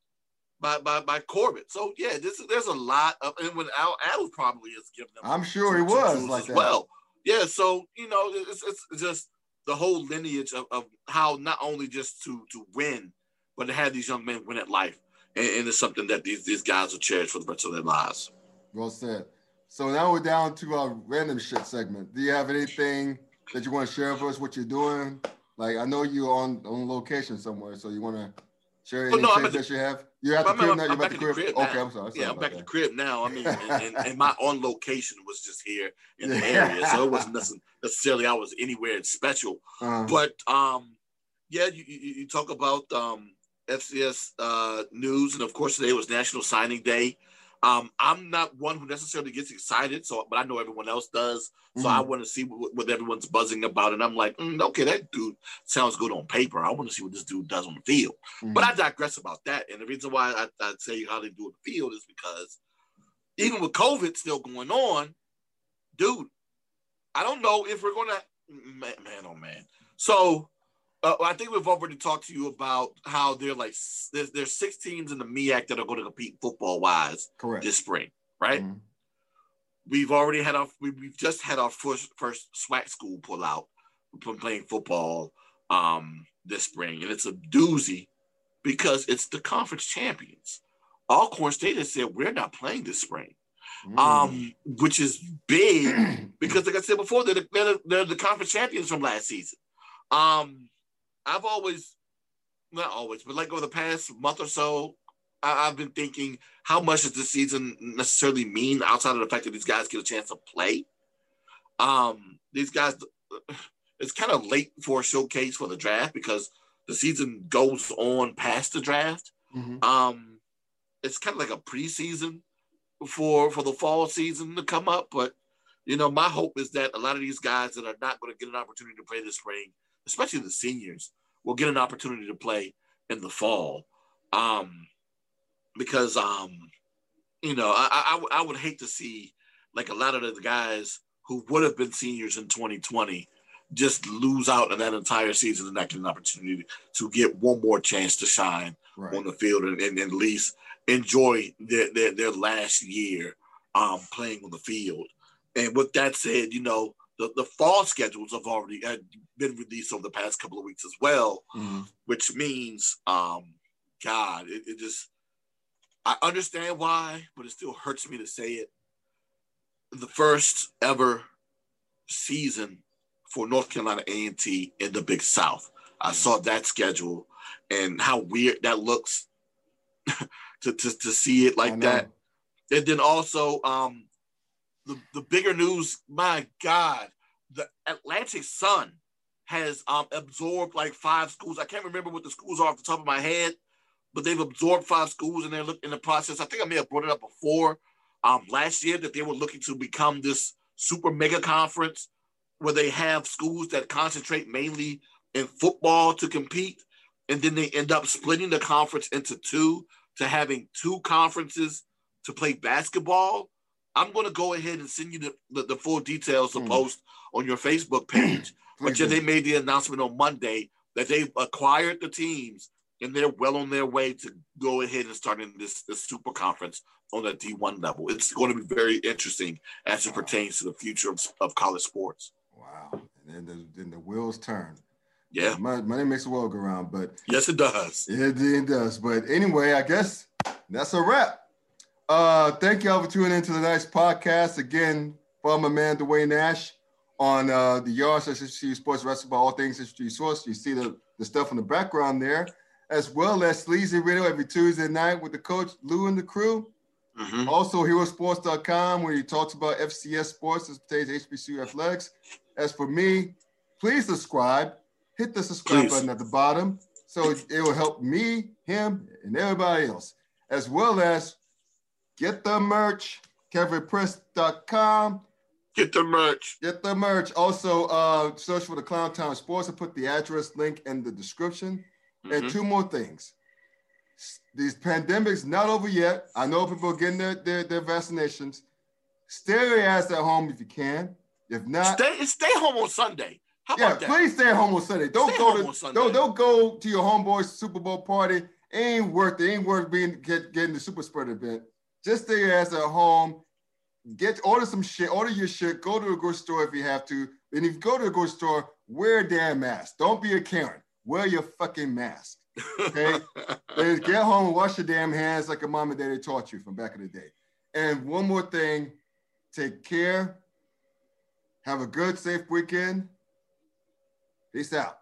by by, by Corbett. So yeah, this there's a lot of and when Al Al probably has given them I'm sure he was like as that. well. Yeah, so you know, it's, it's just the whole lineage of, of how not only just to to win, but to have these young men win at life, and, and it's something that these these guys will cherish for the rest of their lives. Well said. So now we're down to our random shit segment. Do you have anything that you want to share with us? What you're doing? Like I know you're on on location somewhere, so you want to share Oh, any no, I'm tips at the- that you have? You're at the crib I'm- now. You're I'm at back the crib. crib Okay. I'm sorry. sorry Yeah, I'm back at the crib now. I mean, and, and, and my on location was just here in the area, so it wasn't necess- necessarily I was anywhere special. Uh, But um, yeah, you, you, you talk about um, FCS uh, news, and of course today was National Signing Day. Um, I'm not one who necessarily gets excited, so but I know everyone else does. So I Mhm. want to see what, what everyone's buzzing about, and I'm like, mm, okay, that dude sounds good on paper. I want to see what this dude does on the field. mhm. But I digress about that. And the reason why I, I say how they do it in the field is because even with COVID still going on, dude, I don't know if we're going to, man, man, oh man. So uh, I think we've already talked to you about how they're like, there's, there's six teams in the MEAC that are going to compete football wise correct. this spring, right? Mhm. We've already had our, we, we've just had our first, first SWAC school pull out from playing football um, this spring. And it's a doozy because it's the conference champions. Alcorn State has said we're not playing this spring, Mm. um, which is big because, like I said before, they're the, they're, the, they're the conference champions from last season. Um, I've always, not always, but like over the past month or so, I, I've been thinking, how much does this season necessarily mean outside of the fact that these guys get a chance to play? Um, these guys, it's kind of late for a showcase for the draft because the season goes on past the draft. Mhm. Um, it's kind of like a preseason for for the fall season to come up. But you know, my hope is that a lot of these guys that are not going to get an opportunity to play this spring, especially the seniors, will get an opportunity to play in the fall. Um, because um, you know, I, I, I would- hate to see like a lot of the guys who would have been seniors in 2020 just lose out on that entire season and not get an opportunity to get one more chance to shine right. on the field and, and, and, at least enjoy their, their, their last year um, playing on the field. And with that said, you know, the, the fall schedules have already been released over the past couple of weeks as well, mm-hmm. which means, um, God, it, it just, I understand why, but it still hurts me to say it. The first ever season for North Carolina A&T in the Big South. I saw that schedule and how weird that looks to, to, to see it like that. And then also um, the, the bigger news, my God, the Atlantic Sun has um, absorbed like five schools. I can't remember what the schools are off the top of my head, but they've absorbed five schools and they're looking in the process. I think I may have brought it up before um, last year that they were looking to become this super mega conference where they have schools that concentrate mainly in football to compete. And then they end up splitting the conference into two to having two conferences to play basketball. I'm going to go ahead and send you the, the, the full details to mm. post on your Facebook page. but yeah, they made the announcement on Monday that they've acquired the teams and they're well on their way to go ahead and starting this, this super conference on the D1 level. It's going to be very interesting as it pertains to the future of, of college sports. Wow. And then the, then the wheels turn. Yeah. Money, makes the world go round, but yes, it does. It, it does. But anyway, I guess that's a wrap. Uh, thank y'all for tuning into the nice podcast. Again, from my man Dwayne Nash on uh, the Yards SHG Sports Wrestling about all things SHG Source. You see the, the stuff in the background there, as well as Sleazy Radio every Tuesday night with the coach Lou and the crew. Mm-hmm. Also, herosports.com, where he talks about FCS sports as pertains to HBCU athletics. As for me, please subscribe. Hit the subscribe please. button at the bottom so it will help me, him, and everybody else, as well as get the merch, kevinpress.com. Get the merch. Get the merch. Also, uh, search for the Clown Town Sports and put the address link in the description. Mm-hmm. And two more things these pandemics not over yet. I know people are getting their, their, their vaccinations. Stay your ass at home if you can. If not, stay stay home on Sunday. How yeah, please stay home on Sunday. Don't stay go to don't, don't go to your homeboy's Super Bowl party. It ain't worth it. Ain't worth being get, getting the super spread event. Just stay your ass at home. Get order some shit. Order your shit. Go to a grocery store if you have to. And if you go to a grocery store, wear a damn mask. Don't be a Karen. Wear your fucking mask. Okay. And get home and wash your damn hands like a mom and daddy taught you from back in the day. And one more thing, take care. Have a good, safe weekend. Peace out.